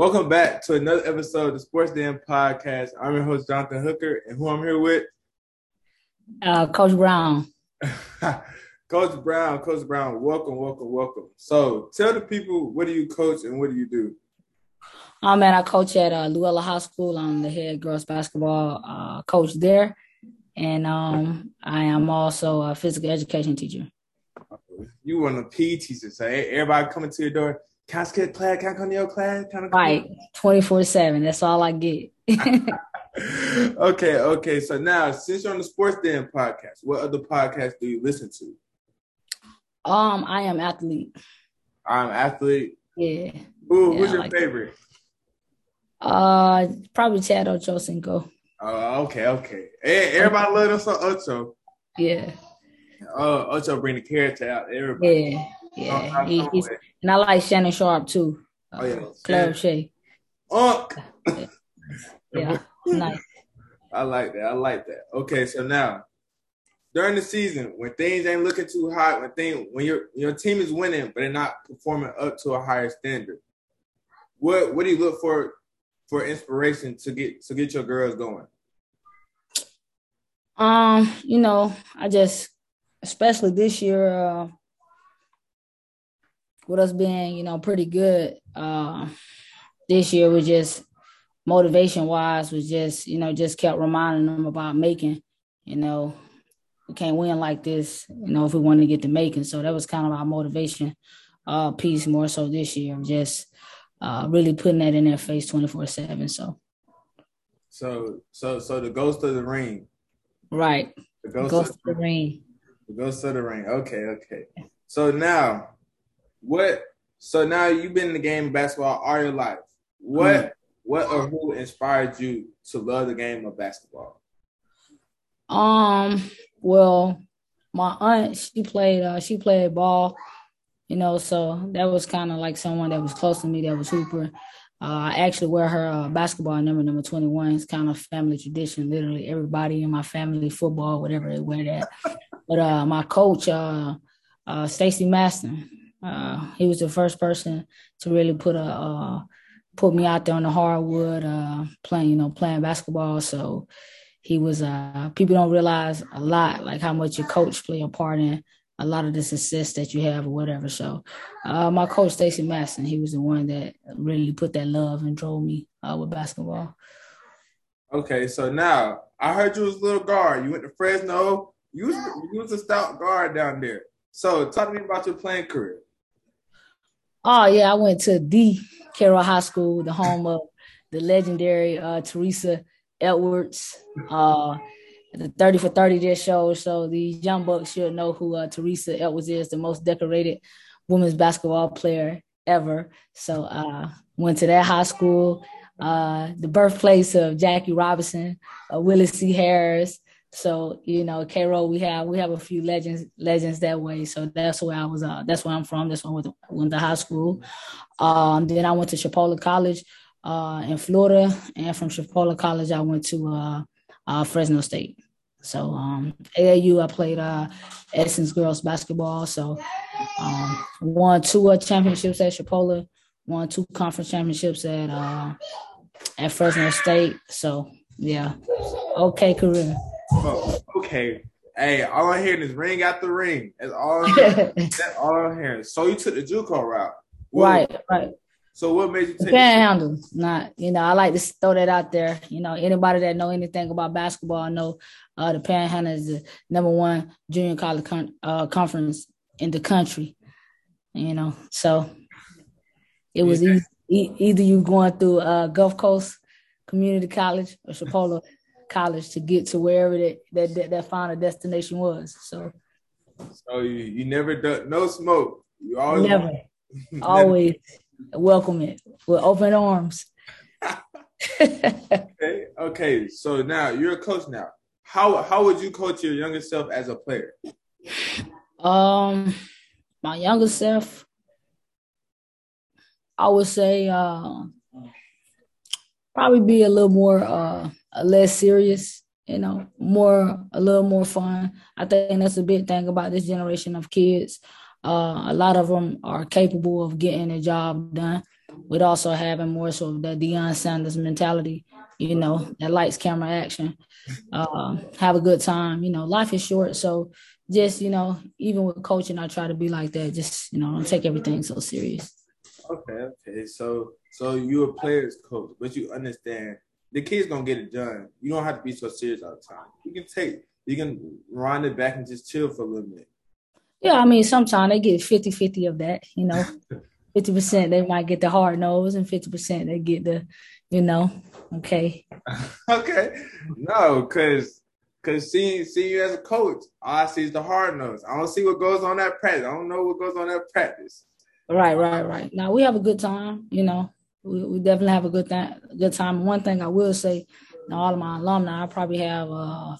Welcome back to another episode of the Sports Den Podcast. I'm your host, Jonathan Hooker, and who I'm here with? Uh, Coach Brown. coach Brown, Coach Brown, welcome, welcome, welcome. So tell the people what do you coach and what do you do? Oh man, I coach at uh, Luella High School. I'm the head girls basketball uh, coach there, and um, I am also a physical education teacher. You want a PE teacher, so everybody coming to your door. Can I skip class? Can I come to your class? Can I right, twenty four seven. That's all I get. okay, okay. So now, since you're on the Sports Den podcast, what other podcasts do you listen to? Um, I am athlete. I'm athlete. Yeah. Who, yeah, who's your like favorite? Uh, probably Chad Ochocinco. Oh, okay, okay. Hey, everybody love us on Ocho. Yeah. Oh, Ocho bring the character out. Everybody. Yeah. Yeah. He, he's, and I like Shannon Sharpe too. Oh yeah. Uh, Claire Shea. Unk. Yeah. Nice. I like that. I like that. Okay, so now during the season, when things ain't looking too hot, when thing when your your team is winning but they're not performing up to a higher standard, what what do you look for for inspiration to get to get your girls going? Um, you know, I just especially this year, uh, with us being, you know, pretty good, uh, this year was just motivation wise was just, you know, just kept reminding them about Macon, you know, we can't win like this, you know, if we want to get to Macon. So that was kind of our motivation uh piece more so this year, just uh really putting that in their face 24 seven. So So so so the ghost of the ring. right. The ghost, Ghost of of the ring. The ghost of the ring. Okay, okay. So now, what? So now you've been in the game of basketball all your life. What? Mm. What or who inspired you to love the game of basketball? Um, well, my aunt, she played uh she played ball, you know, so that was kind of like someone that was close to me that was Hooper. Uh, I actually wear her uh, basketball number, number 21. It's kind of family tradition. Literally everybody in my family, football, whatever, they wear that. but uh, my coach, uh, uh, Stacy Maston, uh, he was the first person to really put a uh, put me out there on the hardwood, uh, playing, you know, playing basketball. So he was uh people don't realize a lot like how much your coach play a part in a lot of the success that you have or whatever. So uh my coach Stacy Maston, he was the one that really put that love and drove me uh with basketball. Okay, so now I heard you was a little guard. You went to Fresno. You was you was a stout guard down there. So talk to me about your playing career. Oh yeah, I went to the Cairo High School, the home of the legendary uh Teresa Edwards. Uh the 30 for 30 just shows. So the young bucks should know who uh, Teresa Edwards is, the most decorated women's basketball player ever. So uh went to that high school, uh the birthplace of Jackie Robinson, uh, Willis C. Harris. So you know. Roll, we have we have a few legends legends that way. So that's where I was. Uh, that's where I'm from. That's where I went to, went to high school. Um, then I went to Chipola College uh, in Florida, and from Chipola College I went to uh, uh, Fresno State. So um, AAU I played uh, Essence girls basketball. So um, won two uh, championships at Chipola, won two conference championships at uh, at Fresno State. So yeah, okay career. Okay. Hey, all I'm hearing is ring after ring. That's all. I'm hearing. That's all I'm hearing. So you took the JUCO route, What- right, right. So what made you take? Panhandle, not you know. I like to throw that out there. You know, anybody that know anything about basketball know uh, the Panhandle is the number one junior college con- uh, conference in the country. You know, so it was Yeah. easy, e- either you going through uh, Gulf Coast Community College or Chipola College to get to wherever that that, that, that final destination was. So So you, you never done no smoke. You always never, always welcome it with open arms. Okay. Okay. So now you're a coach now. How how would you coach your younger self as a player? Um, my younger self, I would say, uh, probably be a little more, uh, less serious. You know, more a little more fun. I think that's a big thing about this generation of kids. Uh, a lot of them are capable of getting the job done, with also having more sort of that Deion Sanders mentality, you know, that lights, camera, action. Uh, have a good time. You know, life is short, so just you know, even with coaching, I try to be like that. Just you know, don't take everything so serious. Okay, okay. So, so you're a player's coach, but you understand the kid's gonna get it done. You don't have to be so serious all the time. You can take, you can wind it back and just chill for a little bit. Yeah, I mean, sometimes they get 50 50 of that, you know. 50% they might get the hard nose, and 50% they get the, you know, okay. okay. No, because because seeing see you as a coach, all I see is the hard nose. I don't see what goes on that practice. I don't know what goes on that practice. Right, right, right. Now we have a good time, you know. We, we definitely have a good th- good time. One thing I will say, all of my alumni, I probably have uh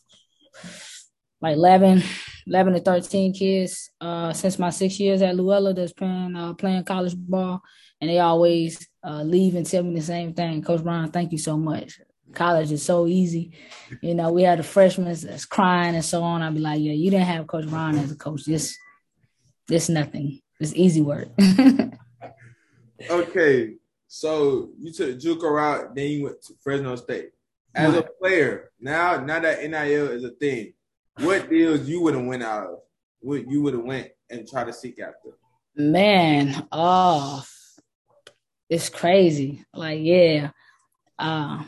like 11, 11 to 13 kids uh, since my six years at Luella that's playing uh, playing college ball. And they always uh, leave and tell me the same thing. Coach Brown, thank you so much. College is so easy. You know, we had the freshmen that's crying and so on. I'd be like, yeah, you didn't have Coach Brown as a coach. This, this nothing. It's easy work. okay. So you took JUCO route, then you went to Fresno State. As a player, now now that NIL is a thing, what deals you would have went out of? What you would have went and try to seek after? Man, oh, it's crazy. Like, yeah, uh,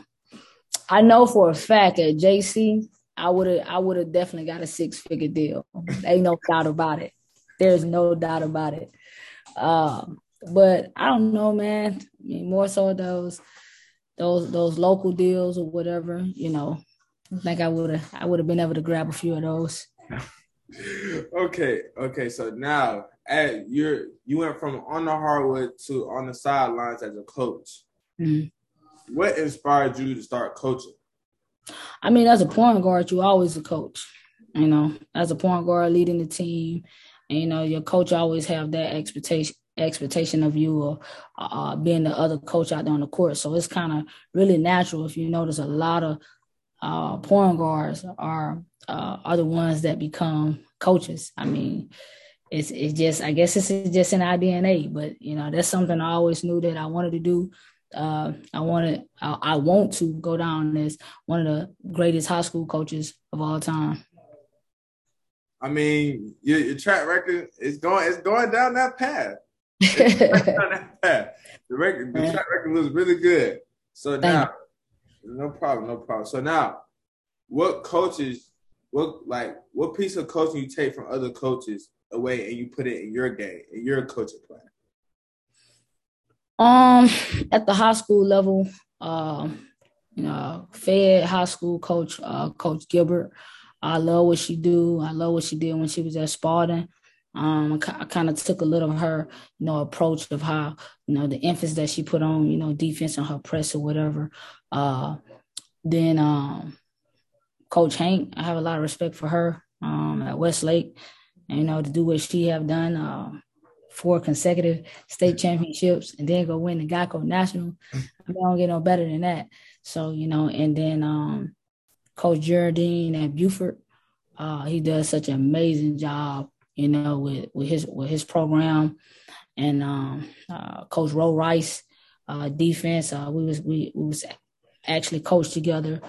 I know for a fact at JC, I would have, I would have definitely got a six figure deal. Ain't no doubt about it. There's no doubt about it. Um, but I don't know, man. I mean, more so those, those, those local deals or whatever. You know, I think I would have I would have been able to grab a few of those. okay, okay. So now at you're you went from on the hardwood to on the sidelines as a coach. Mm-hmm. What inspired you to start coaching? I mean, as a point guard, you always a coach. You know, as a point guard leading the team, and you know your coach always have that expectation expectation of you or uh, being the other coach out there on the court. So it's kind of really natural if you notice a lot of uh, point guards are uh, are the ones that become coaches. I mean, it's it's just I guess it's just in our DNA, but you know that's something I always knew that I wanted to do. Uh, I wanted I, I want to go down as one of the greatest high school coaches of all time. I mean, your, your track record is going it's going down that path. The record, the track record looks really good. So now, no problem, no problem. So now, what coaches, what like, what piece of coaching you take from other coaches away and you put it in your game, in your coaching plan? Um, at the high school level, um, you know, Fed high school coach, uh, Coach Gilbert. I love what she do. I love what she did when she was at Spalding. Um, I, kind of took a little of her, you know, approach of how, you know, the emphasis that she put on, you know, defense on her press or whatever. Uh, then um, Coach Hank, I have a lot of respect for her um, at Westlake, and, you know, to do what she have done, uh, four consecutive state championships, and then go win the GEICO National. I, I don't get no better than that. So you know, and then um, Coach Geraldine at Buford, uh, he does such an amazing job you know, with, with his with his program, and um, uh, Coach Roe Rice, uh, defense. Uh, we was we, we was actually coached together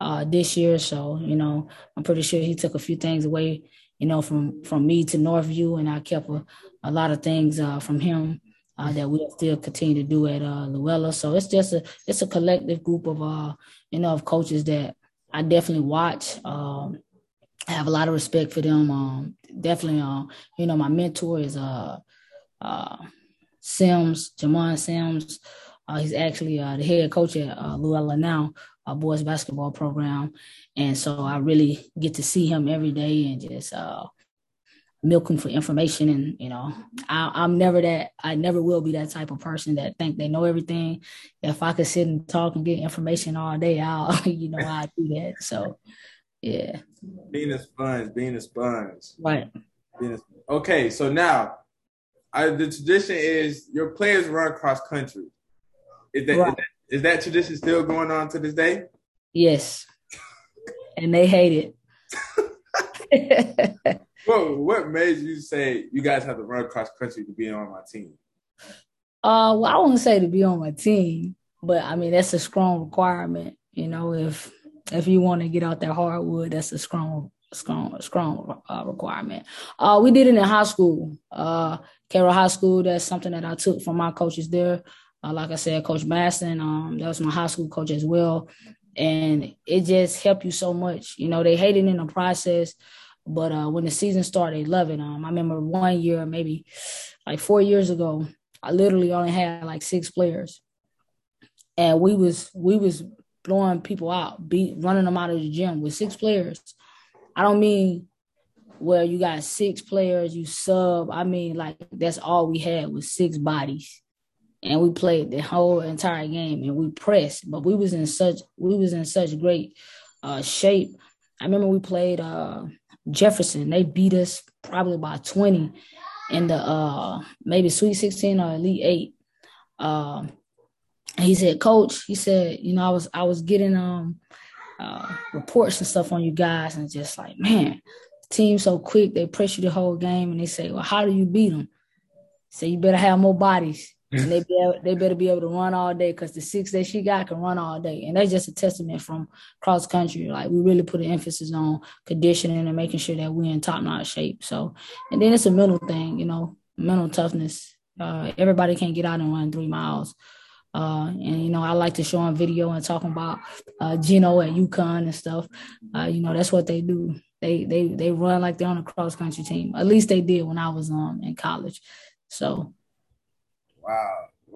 uh, this year, so you know, I'm pretty sure he took a few things away, you know, from from me to Northview, and I kept a, a lot of things uh, from him. Uh, that we'll still continue to do at Luella. So it's just a it's a collective group of uh you know of coaches that I definitely watch. Um, I have a lot of respect for them. Um, definitely, uh, you know, my mentor is uh, uh, Sims, Jamon Sims. Uh, he's actually uh, the head coach at uh, Luella now, a boys basketball program, and so I really get to see him every day and just uh, milking for information. And you know, I, am never that. I never will be that type of person that think they know everything. If I could sit and talk and get information all day, I'll you know I do that. So yeah. Being a sponge, being a sponge. Right. A, okay, so now I, the tradition is your players run cross country. Is that, right. is that is that tradition still going on to this day? Yes. and they hate it. what what made you say you guys have to run cross country to be on my team? Uh, well, I wouldn't say to be on my team, but I mean that's a strong requirement. You know, if if you want to get out that hardwood, that's a strong, strong, strong uh, requirement. Uh, we did it in high school, uh, Cairo High School. That's something that I took from my coaches there. Uh, like I said, Coach Maston, um, that was my high school coach as well, and it just helped you so much. You know, they hate it in the process, but uh, when the season started, they love it. Um, I remember one year, maybe like four years ago, I literally only had like six players, and we was we was blowing people out, beat running them out of the gym with six players. I don't mean where you got six players, you sub. I mean like that's all we had was six bodies. And we played the whole entire game and we pressed, but we was in such we was in such great uh, shape. I remember we played uh, Jefferson. They beat us probably by 20 in the uh maybe Sweet 16 or Elite Eight. Uh, he said, Coach, he said, you know, I was I was getting um uh, reports and stuff on you guys, and just like, man, team so quick, they press you the whole game, and they say, well, how do you beat them? Say you better have more bodies. and they be they better be able to run all day because the six that she got can run all day, and that's just a testament from cross country. Like we really put an emphasis on conditioning and making sure that we're in top notch shape. So, and then it's a mental thing, you know, mental toughness. Uh, everybody can't get out and run three miles. Uh, and you know, I like to show on video and talking about uh, Gino at UConn and stuff. Uh, you know, that's what they do. They they they run like they're on a cross country team. At least they did when I was um in college. So, wow,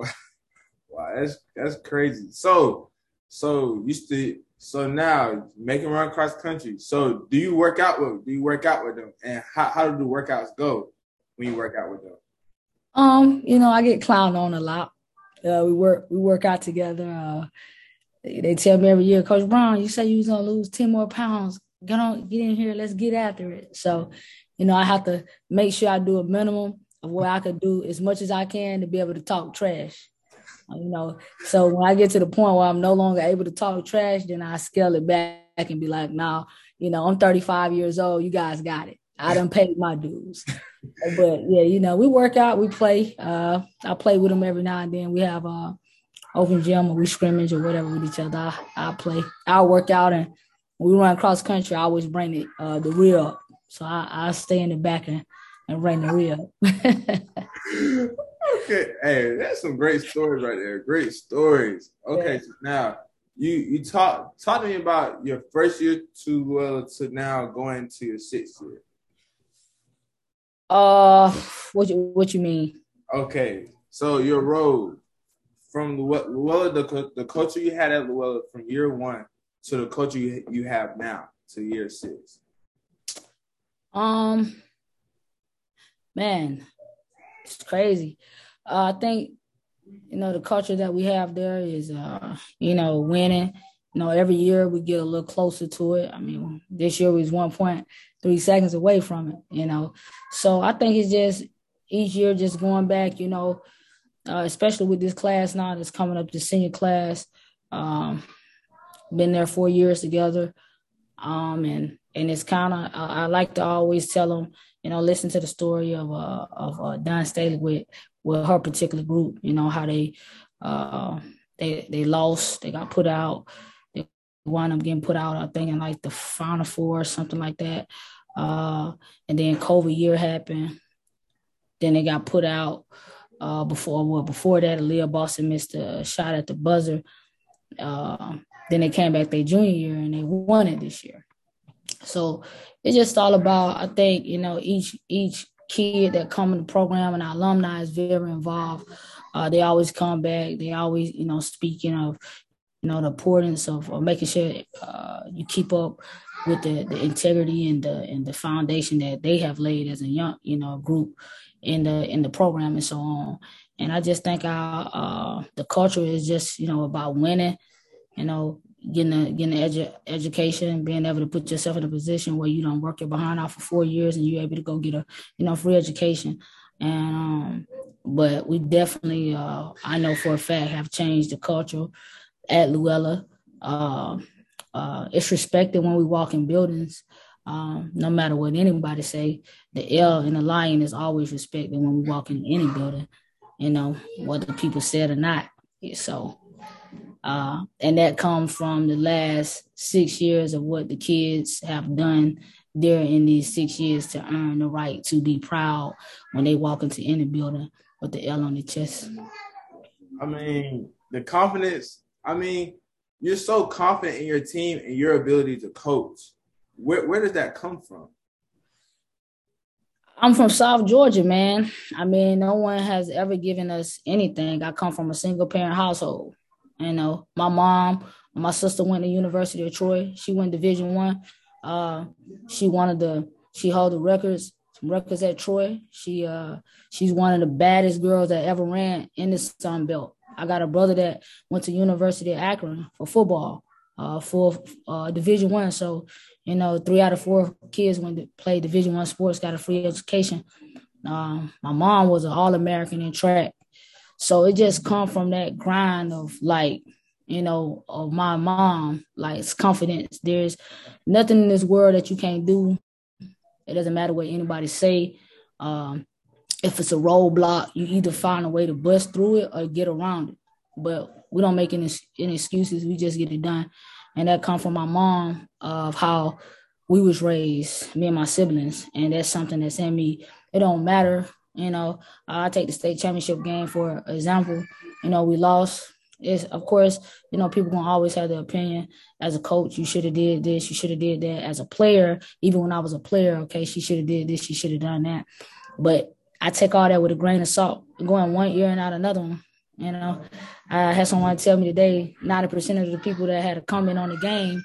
wow, that's that's crazy. So, so you still so now making run cross country. So, do you work out with do you work out with them, and how how do the workouts go when you work out with them? Um, you know, I get clowned on a lot uh, we work we work out together. Uh, they tell me every year, Coach Brown, you say you was gonna lose ten more pounds. Get on, get in here. Let's get after it. So, you know, I have to make sure I do a minimum of what I could do as much as I can to be able to talk trash. Uh, you know, so when I get to the point where I'm no longer able to talk trash, then I scale it back and be like, "Now, you know, I'm 35 years old. You guys got it. I done paid my dues." But yeah, you know, we work out, we play. Uh, I play with them every now and then. We have a uh, open gym or we scrimmage or whatever with each other. I, I play. I work out and we run cross country. I always bring it uh, the rear up, so I, I stay in the back and and bring the rear okay, hey, that's some great stories right there. Great stories. Okay, yeah. so now you you talk talk to me about your first year to uh, to now going to your sixth year. Uh, what you what you mean? Okay, so your road from what Luella, the the culture you had at Luella from year one to the culture you you have now to year six. Um, man, it's crazy. Uh, I think you know the culture that we have there is uh you know winning you know, every year we get a little closer to it. I mean, this year was 1.3 seconds away from it, you know. So I think it's just each year just going back, you know, uh, especially with this class now that's coming up, the senior class. Um, been there four years together. Um, and and it's kind of I, I, like to always tell them, you know, listen to the story of uh of uh, Dawn Staley with with her particular group. You know how they uh they they lost, they got put out, they wound up getting put out, I think, in like the final four or something like that. Uh, and then COVID year happened. Then they got put out uh, before well before that. Aliyah Boston missed a shot at the buzzer. Uh, then they came back their junior year and they won it this year. So it's just all about I think you know each each kid that come in the program and our alumni is very involved. Uh, they always come back. They always you know speaking of you know the importance of, of making sure uh, you keep up with the, the integrity and the and the foundation that they have laid as a young you know group in the in the program and so on. And I just think our uh, the culture is just you know about winning, you know, getting a getting edu- education, being able to put yourself in a position where you don't work your behind off for four years and you're able to go get a you know free education. And um, but we definitely uh, I know for a fact have changed the culture at Luella. Uh, uh, it's respected when we walk in buildings. Um, no matter what anybody say, the L and the lion is always respected when we walk in any building. you know, whether people said or not. So, uh, and that comes from the last six years of what the kids have done there in these six years to earn the right to be proud when they walk into any building with the L on the chest. I mean, the confidence. I mean, you're so confident in your team and your ability to coach. Where where does that come from? I'm from South Georgia, man. I mean, no one has ever given us anything. I come from a single parent household. You know, my mom, my sister went to University of Troy. She went Division One. Uh, she wanted the she held the records, some records at Troy. She uh she's one of the baddest girls that ever ran in the Sun Belt. I got a brother that went to University of Akron for football, uh, for uh, Division One. So you know, three out of four kids went to play Division One sports got a free education. Um, my mom was an All American in track, so it just come from that grind of like, you know, of my mom, like it's confidence. There's nothing in this world that you can't do. It doesn't matter what anybody say. Um, if it's a roadblock, you either find a way to bust through it or get around it. But we don't make any, any excuses. We just get it done and that come from my mom of how we was raised, me and my siblings, and that's something that's in me. It don't matter, you know. I take the state championship game for example. You know, we lost. It's of course, you know, people gonna always have the opinion as a coach. You should have did this. You should have did that. As a player, even when I was a player, okay, she should have did this. She should have done that. But I take all that with a grain of salt. Going one year and out another one. You know, I had someone tell me today 90% of the people that had a comment on the game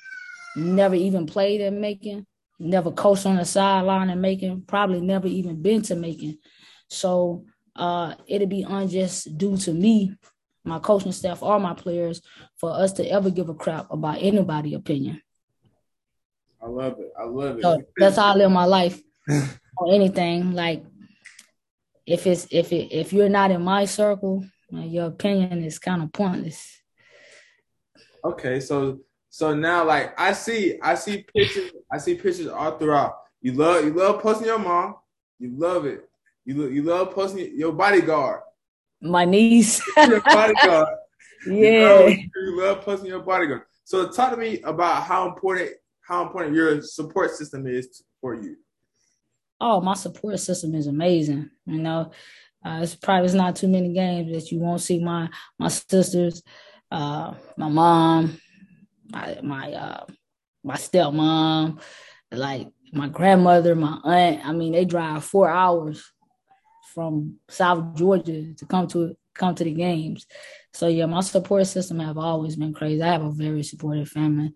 never even played in Macon, never coached on the sideline in Macon, probably never even been to Macon. So uh, it'd be unjust due to me, my coaching staff, or my players for us to ever give a crap about anybody' opinion. I love it. I love it. So that's how I live my life or anything. Like if it's if it if you're not in my circle, your opinion is kind of pointless. Okay, so so now like I see I see pictures I see pictures all throughout. You love you love posting your mom. You love it. You you love posting your bodyguard. My niece. your bodyguard. Yeah. You love, you love posting your bodyguard. So talk to me about how important how important your support system is for you. Oh, my support system is amazing. You know, uh, it's probably it's not too many games that you won't see my my sisters, uh, my mom, my my uh, my stepmom, like my grandmother, my aunt. I mean, they drive four hours from South Georgia to come to come to the games. So yeah, my support system have always been crazy. I have a very supportive family,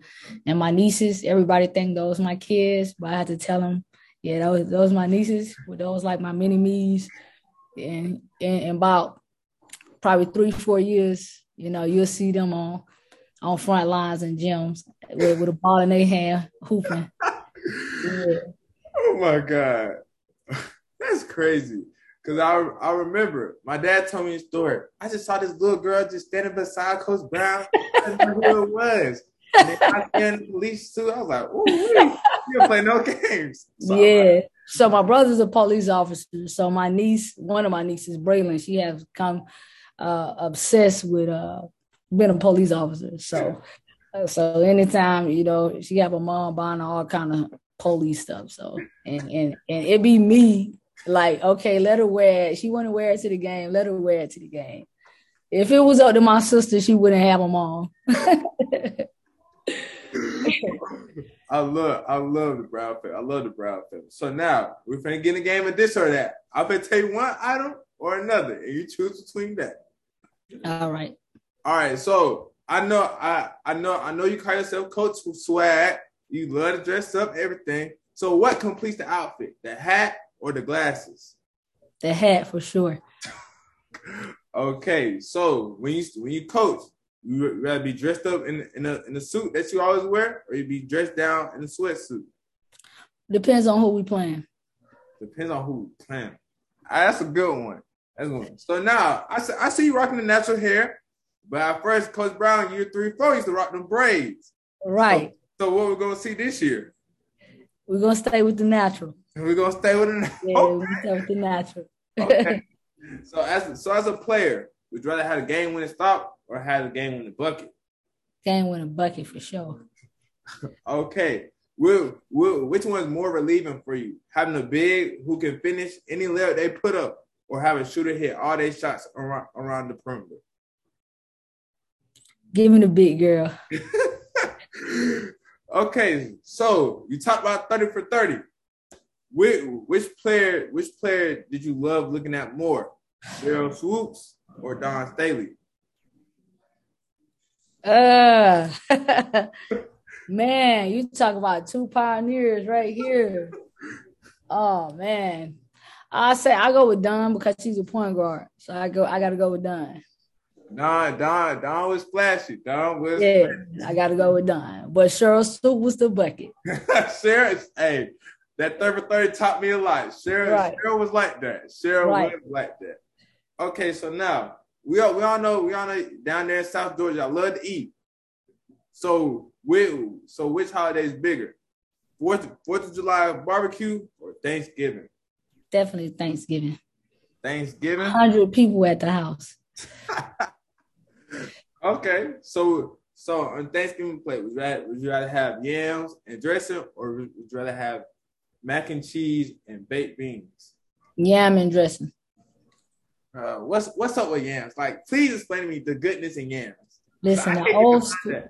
and my nieces. Everybody think those my kids, but I had to tell them, yeah, those those my nieces. Those like my mini me's and in, about probably three, four years, you know, you'll see them on on front lines and gyms with, with a ball in their hand hooping. yeah. Oh my God. That's crazy. Cause I I remember my dad told me a story. I just saw this little girl just standing beside Coach Brown. I didn't know who it was. And then I in the police suit. I was like, "Ooh, you play no games." So yeah. So my brother's a police officer. So my niece, one of my nieces, Braylon, she has come uh, obsessed with uh, being a police officer. So, uh, so anytime you know she have a mom buying all kind of police stuff. So and and and it be me like, okay, let her wear it. She want to wear it to the game. Let her wear it to the game. If it was up to my sister, she wouldn't have them on. I love, I love the brown feather. I love the brown feather. So now we're gonna get in a game of this or that. I'm gonna take one item or another, and you choose between that. All right. All right. So I know, I I know, I know you call yourself Coach for Swag. You love to dress up, everything. So what completes the outfit? The hat or the glasses? The hat for sure. okay. So when you when you coach, you rather be dressed up in in a in a suit that you always wear, or you be dressed down in a sweatsuit? Depends on who we playing. Depends on who we playing. Ah, that's a good one. That's one. So now I see, I see you rocking the natural hair, but at first, Coach Brown, year three, four, used to rock them braids. Right. So, so what we're gonna see this year? We're gonna stay with the natural. We're gonna stay with the natural. Yeah, okay. we're stay with the natural. okay. So as so as a player, would you rather have a game winning stop or have a game winning bucket? Game winning bucket for sure. okay. Will, will, which one's more relieving for you? Having a big who can finish any layup they put up, or have a shooter hit all their shots around, around the perimeter? Give me the big girl. okay, so you talked about 30 for 30. Which, which player which player did you love looking at more? Sheryl Swoopes or Dawn Staley? Uh man, you talk about two pioneers right here. Oh man. I say I go with Dawn because she's a point guard. So I go I gotta go with Dawn. Dawn, Dawn, Dawn was flashy. Dawn was yeah, flashy. I gotta go with Dawn. But Sheryl Swoop was the bucket. Sheryl, hey, that 30 for 30 taught me a lot. Sheryl, right. Sheryl was like that. Sheryl right. was like that. Okay, so now we all we all know we all know down there in South Georgia, I love to eat. So we so which holiday is bigger? Fourth Fourth of July barbecue or Thanksgiving? Definitely Thanksgiving. Thanksgiving. Hundred people at the house. okay, so so on Thanksgiving plate, would you rather, would you rather have yams and dressing, or would you rather have mac and cheese and baked beans? Yam and dressing. Uh, what's what's up with yams? Like, please explain to me the goodness in yams. Listen, old school,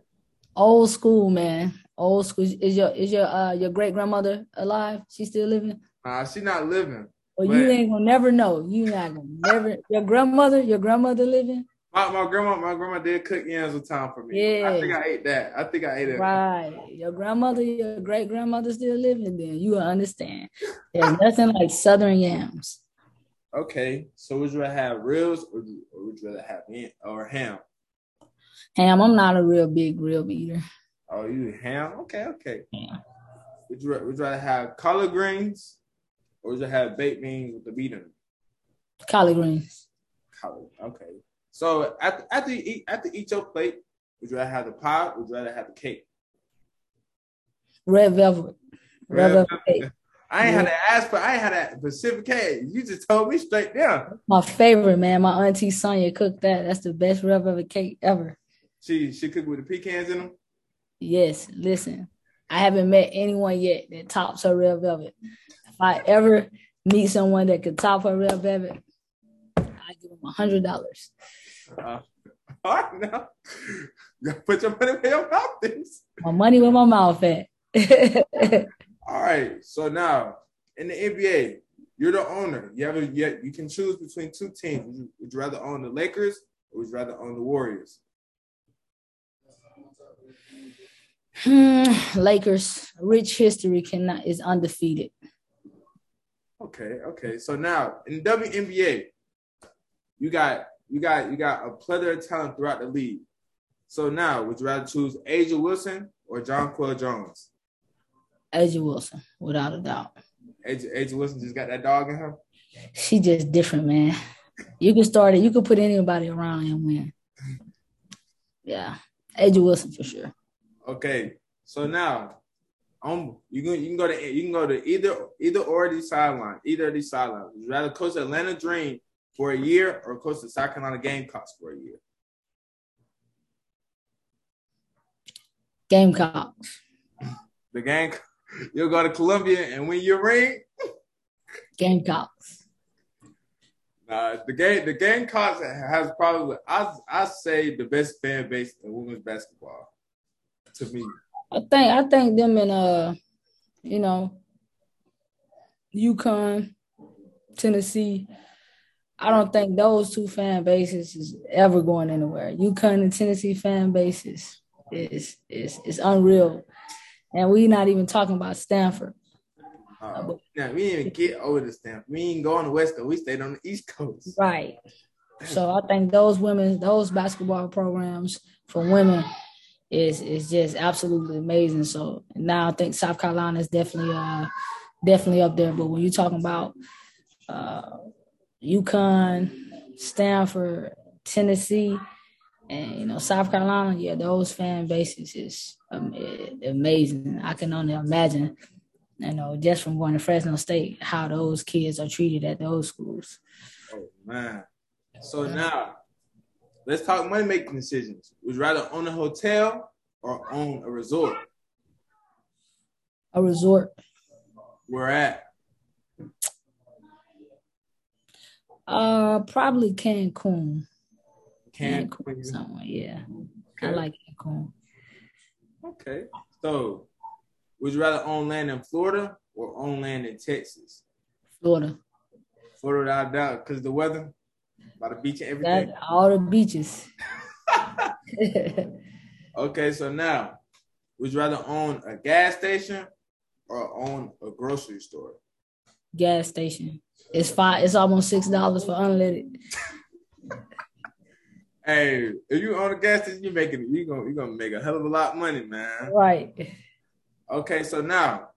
old school, man. Old school. Is your is your uh your great grandmother alive? She still living? Uh, she not living. Well, you ain't gonna never know. You not gonna never. Your grandmother, your grandmother living? My, my grandma, my grandma did cook yams with time for me. Yeah. I think I ate that. I think I ate it. Right. Your grandmother, your great grandmother still living, then you will understand. There's nothing like southern yams. Okay. So would you rather have ribs or, or would you rather have ham or ham? Ham. I'm not a real big rib eater. Oh, you ham? Okay, okay. Ham. Would you, would you rather have collard greens or would you have baked beans with the meat in them? Collard greens. Collard. Okay. So after after you eat after you eat your plate, would you rather have the pie? Or would you rather have the cake? Red velvet. Red, Red velvet cake. I ain't yeah. had to ask for. I ain't had a Pacific cake. You just told me straight down. My favorite man. My auntie Sonia cooked that. That's the best red velvet cake ever. She she cooked with the pecans in them. Yes. Listen, I haven't met anyone yet that tops her red velvet. If I ever meet someone that could top her red velvet, I give them a hundred dollars. Uh, all right now. You put your money where your mouth is. My money where my mouth at. all right. So now in the NBA, you're the owner. You have a, you, you can choose between two teams. Would you, would you rather own the Lakers or would you rather own the Warriors? Hmm, Lakers, rich history cannot is undefeated. Okay, okay. So now in WNBA, you got you got you got a plethora of talent throughout the league. So now, would you rather choose A'ja Wilson or Jonquel Jones? A'ja Wilson, without a doubt. A'ja, A'ja Wilson just got that dog in her. She just different, man. You can start it. You can put anybody around and win. Yeah, A'ja Wilson for sure. Okay, so now, um, you can you can go to you can go to either either or these sidelines, either of these sidelines. Would you rather coach Atlanta Dream for a year or coach the South Carolina Gamecocks for a year? Gamecocks. The game, you'll go to Columbia and win your ring. Gamecocks. Nah, the game, the Gamecocks has probably, I, I say, the best fan base in women's basketball. To me, I think, I think them in uh, you know, UConn, Tennessee, I don't think those two fan bases is ever going anywhere. UConn and Tennessee fan bases is is is unreal, and we not even talking about Stanford. Uh, now we didn't even get over to Stanford. We ain't go on the West Coast. We stayed on the East Coast. Right. So I think those women, those basketball programs for women is is just absolutely amazing. So now I think South Carolina is definitely uh definitely up there. But when you're talking about uh UConn, Stanford, Tennessee, and you know South Carolina. Yeah, those fan bases is um, amazing. I can only imagine, you know, just from going to Fresno State, how those kids are treated at those schools. Oh man. So now let's talk money making decisions. Would you rather own a hotel or own a resort? A resort. Where at? Uh, probably Cancun. Cancun. Somewhere, yeah. I like Cancun. Okay. So, would you rather own land in Florida or own land in Texas? Florida. Florida, without doubt, because the weather, by the beach and everything. That, all the beaches. okay, so now, would you rather own a gas station or own a grocery store? Gas station. It's five. It's almost six dollars for unleaded. hey, if you own a gas station, you're making you gonna you gonna make a hell of a lot of money, man. Right. Okay, so now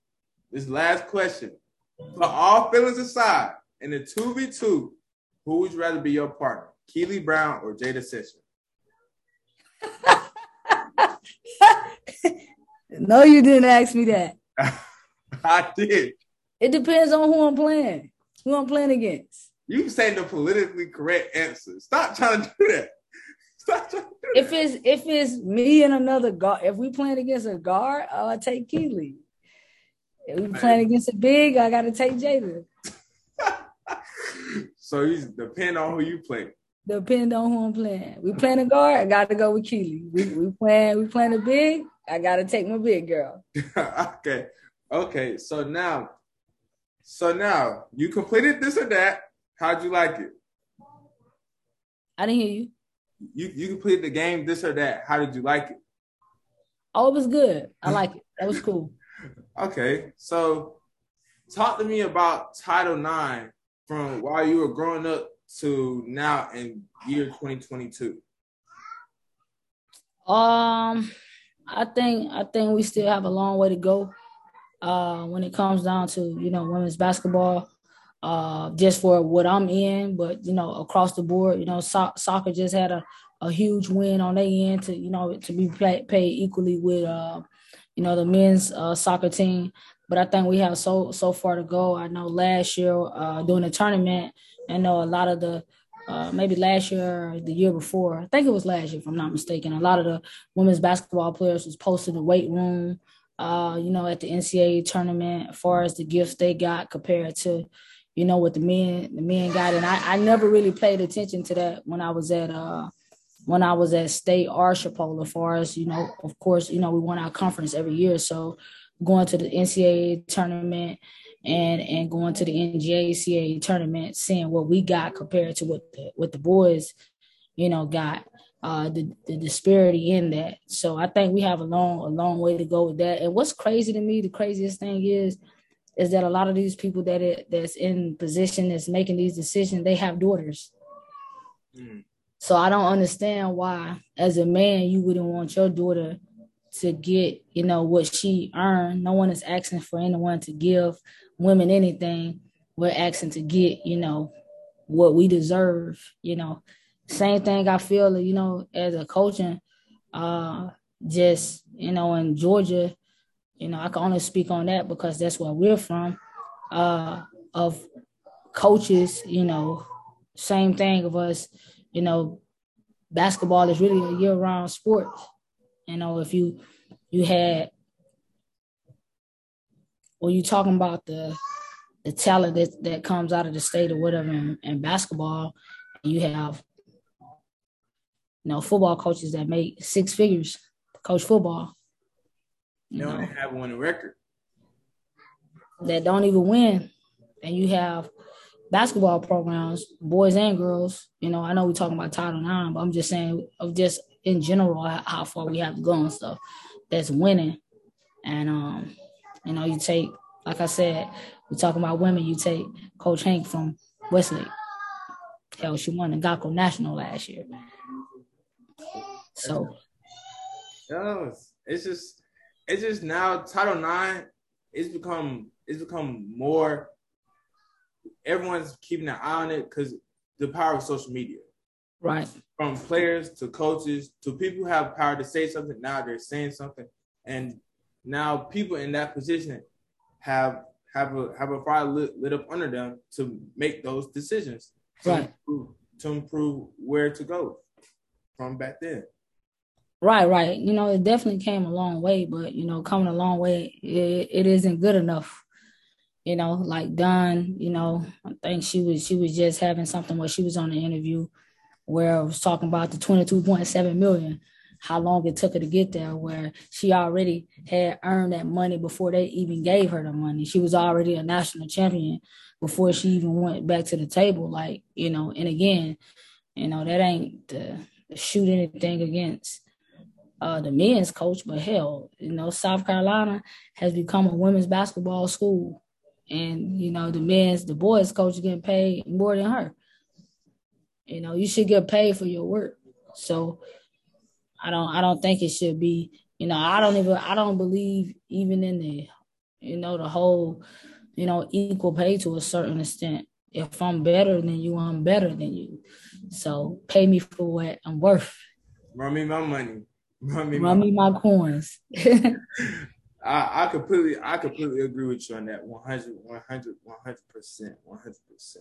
this last question. For all feelings aside, in the two v two, who would you rather be your partner, Keely Brown or Jada Session? no, you didn't ask me that. I did. It depends on who I'm playing. Who I'm playing against. You say the politically correct answer. Stop trying to do that. Stop trying to do if it's if it's me and another guard, if we playing against a guard, oh, I'll take Keely. If we playing against a big, I gotta take Jada. so you depend on who you play. Depend on who I'm playing. We playing a guard, I gotta go with Keely. We we playing we playing a big, I gotta take my big girl. okay. Okay. So now so now you completed this or that. How'd you like it? I didn't hear you. You you completed the game this or that. How did you like it? Oh, it was good. I like it. That was cool. okay. So talk to me about Title IX from while you were growing up to now in year 2022. Um I think I think we still have a long way to go uh, when it comes down to you know women's basketball. Uh, just for what I'm in, but you know across the board, you know so- soccer just had a, a huge win on their end to you know to be play- paid equally with uh, you know the men's uh, soccer team. But I think we have so so far to go. I know last year uh, during the tournament, I know a lot of the uh, maybe last year or the year before. I think it was last year, if I'm not mistaken. A lot of the women's basketball players was posted in the weight room uh, you know, at the NCAA tournament, as far as the gifts they got compared to, you know, what the men the men got. And I, I never really paid attention to that when I was at uh when I was at state or Chipola, far as, you know, of course, you know, we won our conference every year. So going to the NCAA tournament and and going to the NJCAA tournament, seeing what we got compared to what the what the boys, you know, got uh, the, the disparity in that. So I think we have a long, a long way to go with that. And what's crazy to me, the craziest thing is, is that a lot of these people that it, that's in position that's making these decisions, they have daughters. Mm. So I don't understand why, as a man, you wouldn't want your daughter to get, you know, what she earned. No one is asking for anyone to give women anything. We're asking to get, you know, what we deserve, you know same thing I feel, you know, as a coaching, uh, just, you know, in Georgia, you know, I can only speak on that because that's where we're from, uh, of coaches, you know, same thing of us, you know, basketball is really a year-round sport. You know, if you you had or you talking about the the talent that, that comes out of the state or whatever in, in basketball, you have you know, football coaches that make six figures coach football. They don't have one record. That don't even win. And you have basketball programs, boys and girls. You know, I know we're talking about Title IX, but I'm just saying of just in general how far we have to go and stuff. That's winning. And um, you know, you take, like I said, we're talking about women, you take Coach Hank from Westlake. Hell, she won the GEICO National last year. So, no, it's just it's just now Title Nine. It's become it's become more. Everyone's keeping an eye on it because the power of social media. Right. From players to coaches to people who have power to say something. Now they're saying something, and now people in that position have have a have a fire lit, lit up under them to make those decisions. to Right. Improve, to improve where to go from back then. Right, right. You know, it definitely came a long way, but you know, coming a long way, it, it isn't good enough. You know, like Dawn, you know, I think she was she was just having something where she was on an interview where I was talking about the 22.7 million, how long it took her to get there, where she already had earned that money before they even gave her the money. She was already a national champion before she even went back to the table. Like, you know, and again, you know, that ain't to shoot anything against uh, the men's coach, but hell, you know, South Carolina has become a women's basketball school. And, you know, the men's, the boys coach getting paid more than her. You know, you should get paid for your work. So I don't I don't think it should be, you know, I don't even I don't believe even in the, you know, the whole, you know, equal pay to a certain extent. If I'm better than you, I'm better than you. So pay me for what I'm worth. Run me my money. Run me, Run my, me my coins. I, I completely I completely agree with you on that 100 100 100% 100%.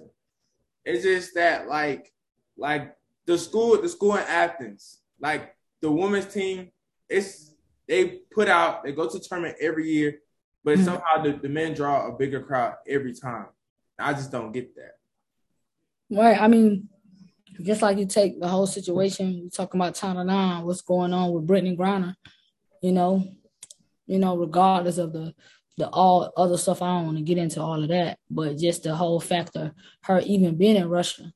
It's just that like like the school the school in Athens, like the women's team, it's they put out they go to tournament every year, but Mhm. somehow the, the men draw a bigger crowd every time. I just don't get that. Right. I mean, just like you take the whole situation, you talking about Title Nine, what's going on with Brittney Griner, you know, you know, regardless of the the all other stuff, I don't want to get into all of that, but just the whole factor, her even being in Russia,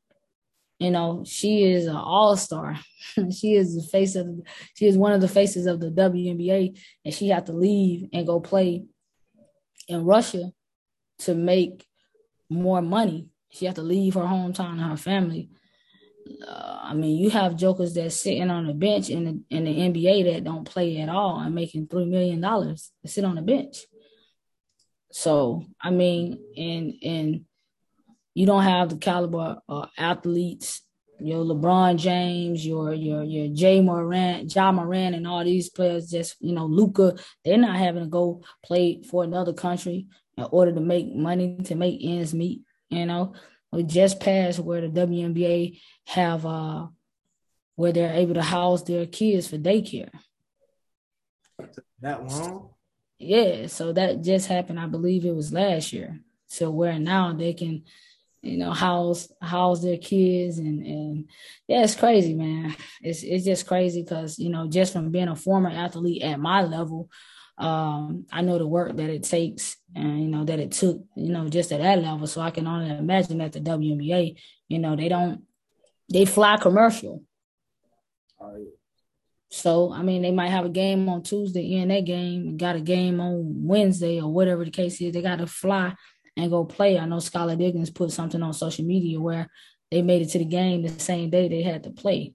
you know, she is an all star. she is the face of, she is one of the faces of the WNBA, and she had to leave and go play in Russia to make more money. She had to leave her hometown and her family. Uh, I mean, you have jokers that's sitting on the bench in the in the NBA that don't play at all and making three million dollars to sit on the bench. So I mean, and and you don't have the caliber of athletes, your LeBron James, your your your Jay Moran, Ja Morant, and all these players. Just you know, Luka, they're not having to go play for another country in order to make money to make ends meet. You know, we just passed where the WNBA have uh where they're able to house their kids for daycare. That long? Yeah, so that just happened. I believe it was last year. So where now they can, you know, house house their kids and and yeah, it's crazy, man. It's it's just crazy because you know just from being a former athlete at my level, um, I know the work that it takes and you know that it took, you know, just at that level. So I can only imagine at the WNBA, you know, they don't they fly commercial. So I mean, they might have a game on Tuesday, in that game, got a game on Wednesday or whatever the case is. They got to fly and go play. I know Skylar Diggins put something on social media where they made it to the game the same day they had to play.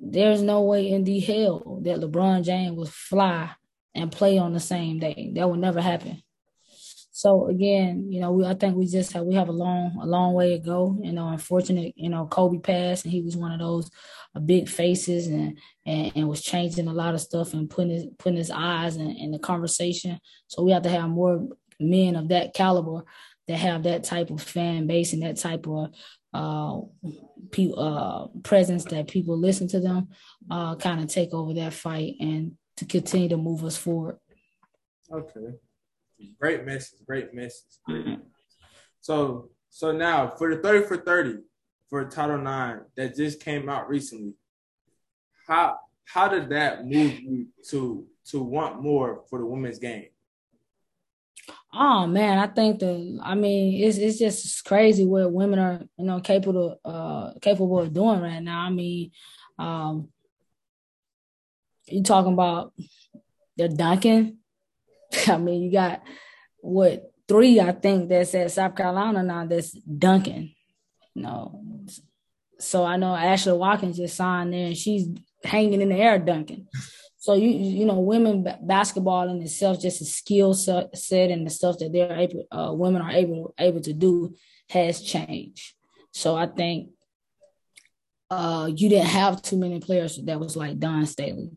There's no way in the hell that LeBron James would fly and play on the same day. That would never happen. So again, you know, we I think we just have we have a long a long way to go. You know, unfortunate, you know, Kobe passed and he was one of those uh, big faces and, and and was changing a lot of stuff and putting his putting his eyes in, in the conversation. So we have to have more men of that caliber that have that type of fan base and that type of uh, pe- uh, presence that people listen to them, uh, kind of take over that fight and to continue to move us forward. Okay. Great message. Great message. So so now for the 30 for 30 for Title Nine that just came out recently, how how did that move you to to want more for the women's game? Oh man, I think the I mean it's it's just crazy what women are you know capable uh capable of doing right now. I mean, um you talking about the dunking. I mean, you got what three I think that's at South Carolina now that's dunking. No. So I know Ashlyn Watkins just signed there and she's hanging in the air dunking. So you you know women basketball in itself just a skill set and the stuff that they're able uh, women are able able to do has changed. So I think uh, you didn't have too many players that was like Dawn Staley.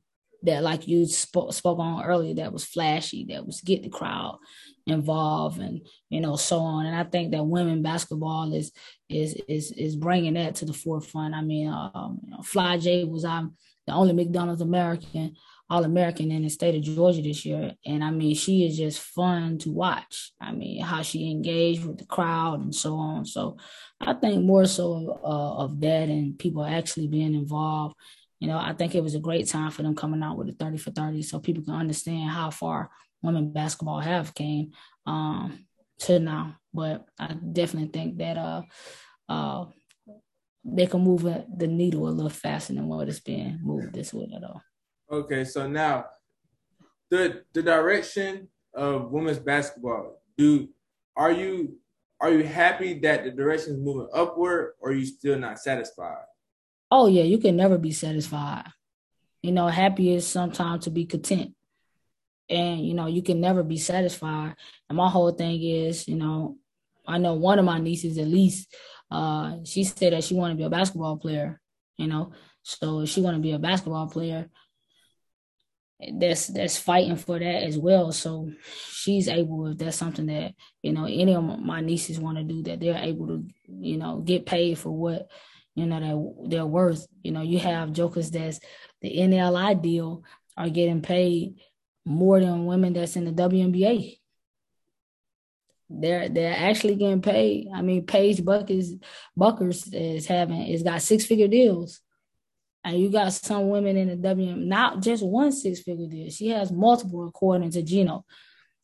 That like you spoke, spoke on earlier that was flashy that was get the crowd involved and you know so on and i think that women basketball is is is is bringing that to the forefront i mean um, you know, Flau'jae was um, the only mcdonald's american all American in the state of Georgia this year. And I mean, she is just fun to watch. I mean, how she engaged with the crowd and so on. So I think more so uh, of that and people actually being involved. You know, I think it was a great time for them coming out with a 30 for 30 so people can understand how far women basketball have came um, to now. But I definitely think that uh, uh, they can move the needle a little faster than what it's been moved this way at all. Okay, so now the the direction of women's basketball. Do are you are you happy that the direction is moving upward, or are you still not satisfied? Oh yeah, you can never be satisfied. You know, happy is sometimes to be content, and you know you can never be satisfied. And my whole thing is, you know, I know one of my nieces at least. Uh, she said that she wanted to be a basketball player. You know, so she want to be a basketball player that's that's fighting for that as well. So she's able, if that's something that you know any of my nieces want to do, that they're able to you know get paid for what you know that they're worth. You know, you have jokers that's the NIL deal are getting paid more than women that's in the WNBA. They're they're actually getting paid. I mean, Paige Bueckers Bueckers is having is got six figure deals and you got some women in the WM, not just one six figure deal. She has multiple according to Geno.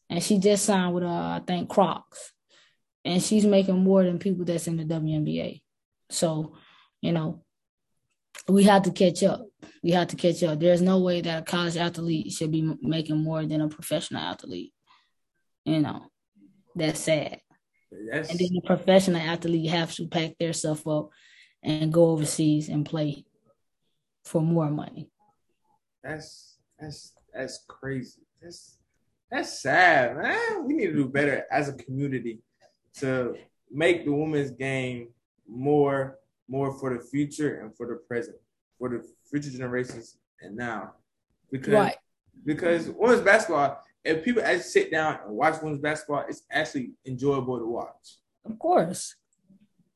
And she just signed with uh, I think Crocs. And she's making more than people that's in the WNBA. So, you know, we have to catch up. We have to catch up. There's no way that a college athlete should be making more than a professional athlete. You know, that's sad. Yes. And then the professional athlete have to pack their stuff up and go overseas and play for more money. That's that's that's crazy. That's that's sad, man. We need to do better as a community to make the women's game more more for the future and for the present, for the future generations and now. Because right. because women's basketball, if people actually sit down and watch women's basketball, it's actually enjoyable to watch. Of course.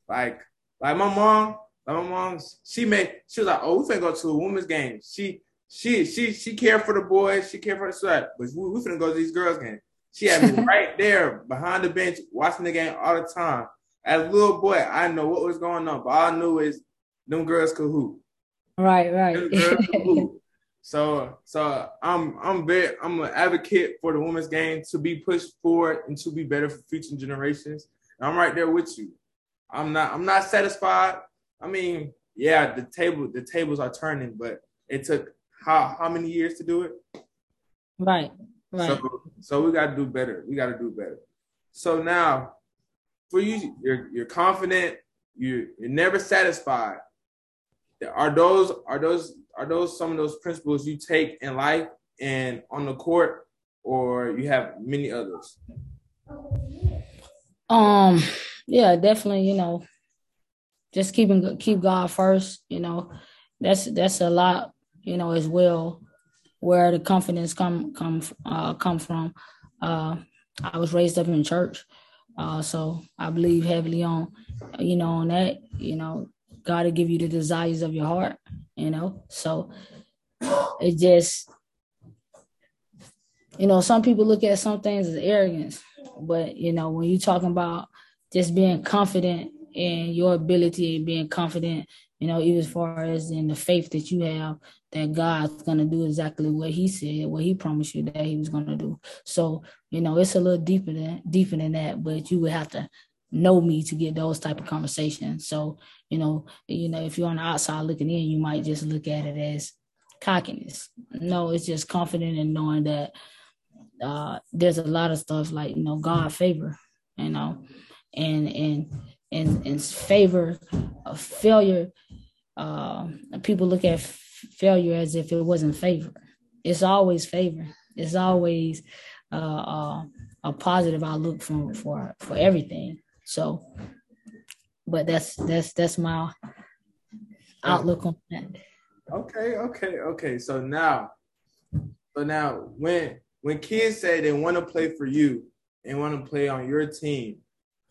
Like like my mom, my mom, she made she was like, "Oh, we finna go to a women's game." She she she she cared for the boys, she cared for the sweat, but we, we finna go to these girls' game. She had me right there behind the bench watching the game all the time. As a little boy, I know what was going on, but all I knew is them girls could hoop. Right, right. So so I'm I'm very I'm an advocate for the women's game to be pushed forward and to be better for future generations. And I'm right there with you. I'm not I'm not satisfied I mean, yeah, the table the tables are turning, but it took how how many years to do it? Right. Right. So, so we got to do better. We got to do better. So now, for you, you're you're confident. You you're never satisfied. Are those are those are those some of those principles you take in life and on the court, or you have many others? Um. Yeah, definitely. You know, just keeping keep God first, you know, that's that's a lot, you know, as well, where the confidence come come uh, come from. Uh, I was raised up in church, uh, so I believe heavily on, you know, on that. You know, God will give you the desires of your heart. You know, so it just, you know, some people look at some things as arrogance, but you know, when you're talking about just being confident in your ability and being confident, you know, even as far as in the faith that you have that God's gonna do exactly what He said, what He promised you that He was gonna do. So, you know, it's a little deeper than deeper than that, but you would have to know me to get those type of conversations. So, you know, you know, if you're on the outside looking in, you might just look at it as cockiness. No, it's just confident in knowing that uh there's a lot of stuff like, you know, God favor, you know, and and and in favor of failure. Uh, people look at failure as if it wasn't favor. It's always favor. It's always uh, uh, a positive outlook for for for everything. So, but that's that's that's my outlook on that. Okay, okay, okay. So now, So now, when when kids say they want to play for you and want to play on your team,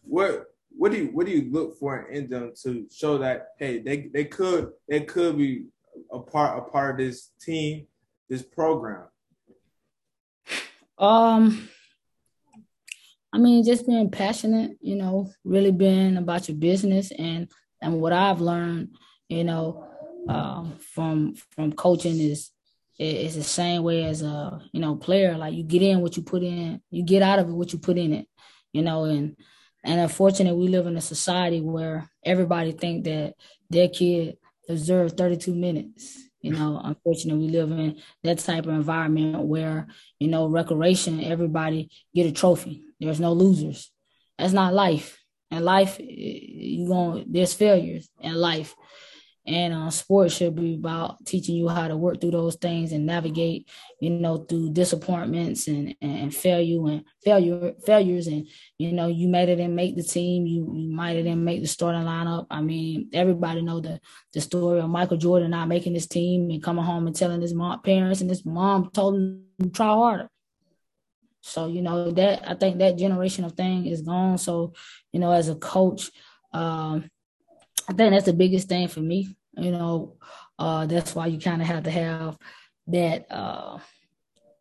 what what do you what do you look for in them to show that hey they they could they could be a part a part of this team this program? Um, I mean, just being passionate, you know, really being about your business and and what I've learned, you know, um, from from coaching is it's the same way as a you know player. Like you get in what you put in, you get out of it what you put in it, you know. And and unfortunately, we live in a society where everybody think that their kid deserves 32 minutes. You know, unfortunately, we live in that type of environment where you know recreation, everybody get a trophy. There's no losers. That's not life. And life, eh, you going there's failures in life and uh, sports should be about teaching you how to work through those things and navigate you know through disappointments and and failure and failure failures. And you know you made it and make the team. You you might have didn't make the starting lineup. I mean everybody know the the story of michael jordan not making his team and coming home and telling his mom parents and his mom told him to try harder. So you know that i think that generation of thing is gone. So you know as a coach um I think that's the biggest thing for me. You know, uh, that's why you kind of have to have that uh,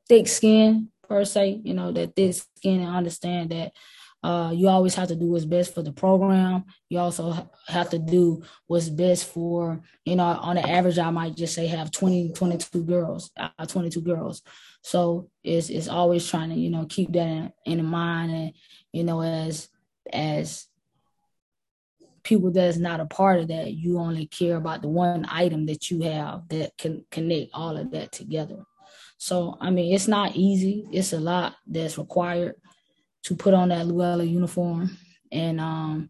thick skin per se. You know, that thick skin and understand that uh, you always have to do what's best for the program. You also have to do what's best for, you know, on the average, I might just say have 20, 22 girls, uh, 22 girls. So it's, it's always trying to, you know, keep that in, in mind and, you know, as, as people that's not a part of that, you only care about the one item that you have that can connect all of that together. So, I mean, it's not easy. It's a lot that's required to put on that Luella uniform. And, um,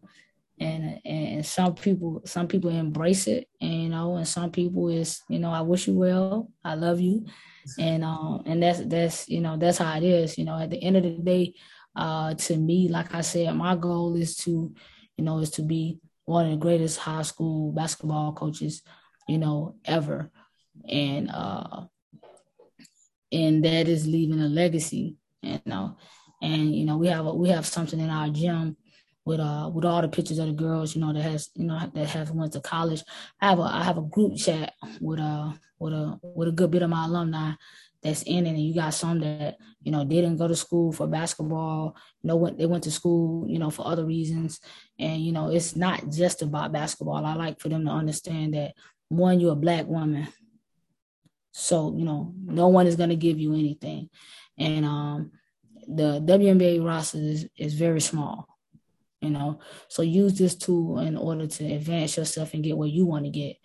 and and some people some people embrace it and you know and some people is you know i wish you well i love you and um and that's that's you know that's how it is you know at the end of the day uh to me like i said my goal is to you know is to be one of the greatest high school basketball coaches, you know, ever. And uh and that is leaving a legacy, you know. And you know, we have a, we have something in our gym with uh with all the pictures of the girls, you know, that has you know that have went to college. I have a I have a group chat with uh with a with a good bit of my alumni that's in it, and you got some that you know didn't go to school for basketball. You know, they went to school, you know, for other reasons, and you know, it's not just about basketball. I like for them to understand that one, you're a black woman, so you know, no one is gonna give you anything, and um, the WNBA roster is is very small. You know, so use this tool in order to advance yourself and get where you want to get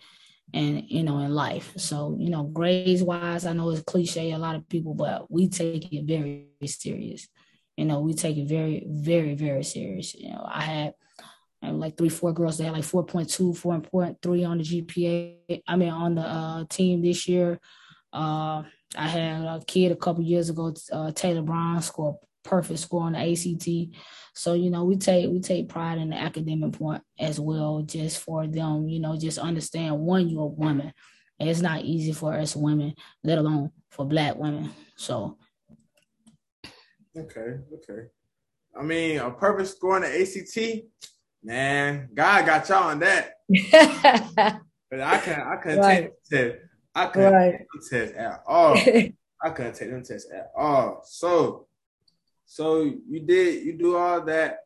and you know in life. So you know grades wise i know it's cliche a lot of people but we take it very serious. You know we take it very very very serious. You know i had like three four girls that had like 4.2 4.3 on the gpa i mean on the uh, team this year. Uh, i had a kid a couple years ago uh, taylor brown scored perfect score on the ACT. So, you know, we take we take pride in the academic point as well, just for them, you know, just understand one, you're a woman. And it's not easy for us women, let alone for black women. So Okay, okay. I mean, a perfect score on the ACT, man, God got y'all on that. but I can't. I couldn't right. take test. I couldn't right. take test at all. I couldn't take them tests at all. So so you did you do all that.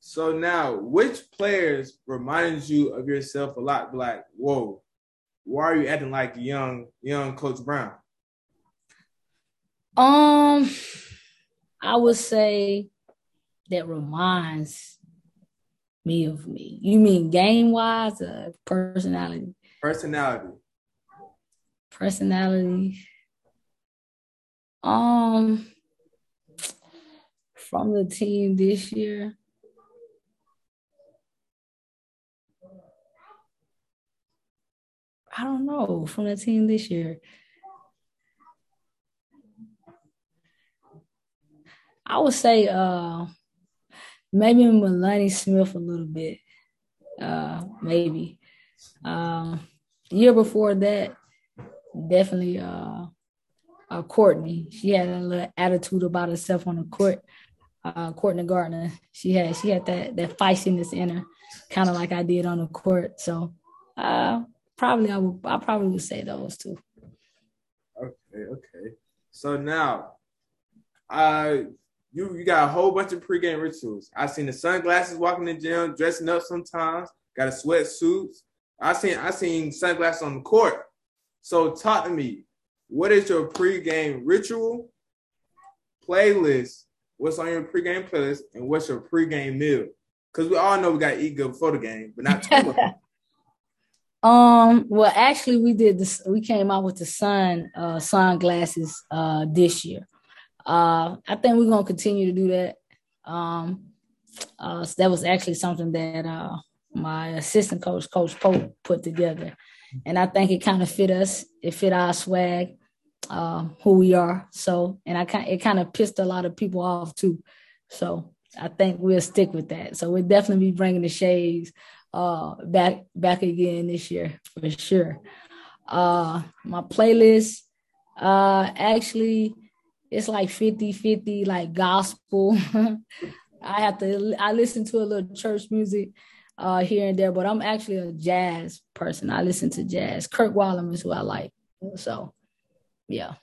So now, which players reminds you of yourself a lot? Like, whoa, why are you acting like young young Coach Brown? Um, I would say that reminds me of me. You mean game wise or personality? Personality. Personality. Um, from the team this year? I don't know. From the team this year. I would say uh maybe Melanie Smith a little bit. Uh maybe. Um year before that, definitely uh uh, Courtney. She had a little attitude about herself on the court. Uh, Courtney Gardner. She had she had that that feistiness in her, kind of like I did on the court. So uh, probably I would I probably would say those two. Okay, okay. So now, uh, you you got a whole bunch of pregame rituals. I seen the sunglasses walking the gym, dressing up sometimes. Got a sweatsuit. I seen I seen sunglasses on the court. So talk to me. What is your pregame ritual, playlist? What's on your pregame playlist, and what's your pregame meal? Because we all know we got to eat good before the game, but not too much. Um, well, actually, we did this. We came out with the sun uh, sunglasses uh, this year. Uh, I think we're gonna continue to do that. Um, uh, so that was actually something that uh, my assistant coach, Coach Pope, put together, and I think it kind of fit us. It fit our swag, uh, who we are. So, and I kind it kind of pissed a lot of people off too. So I think we'll stick with that. So we'll definitely be bringing the shades uh back back again this year for sure. Uh my playlist uh actually it's like 50-50 like gospel. I have to I listen to a little church music uh here and there, but I'm actually a jazz person. I listen to jazz. Kirk Whalum is who I like. So yeah.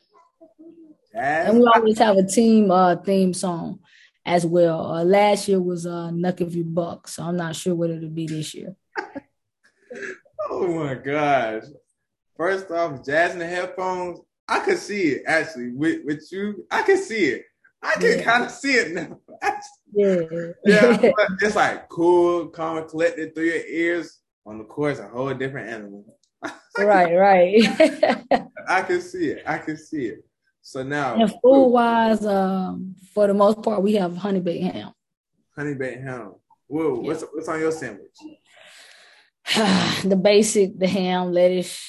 Jazz. And we always have a team uh theme song as well. Uh, last year was uh, Knuck if you buck, so I'm not sure what it'll be this year. oh my gosh! First off, jazz in the headphones. I could see it actually with with you. I can see it. I can yeah. kind of see it now. yeah, yeah. it's like cool, calm, collected through your ears. On the course, a whole different animal. Right, right. I can see it. I can see it. So now, and food wise, um, for the most part, we have honey baked ham. Honey baked ham. Whoa, yeah. what's what's on your sandwich? the basic, the ham, lettuce,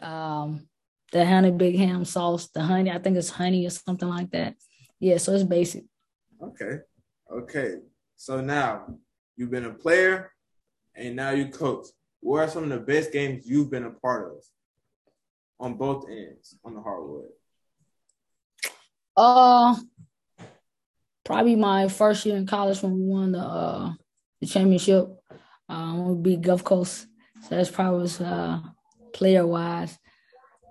um, the honey baked ham sauce, the honey. I think it's honey or something like that. Yeah, so it's basic. Okay, okay. So now you've been a player, and now you coach. What are some of the best games you've been a part of? on both ends on the hardwood? Uh, probably my first year in college when we won the uh the championship. Um, we beat Gulf Coast, so that's probably uh player wise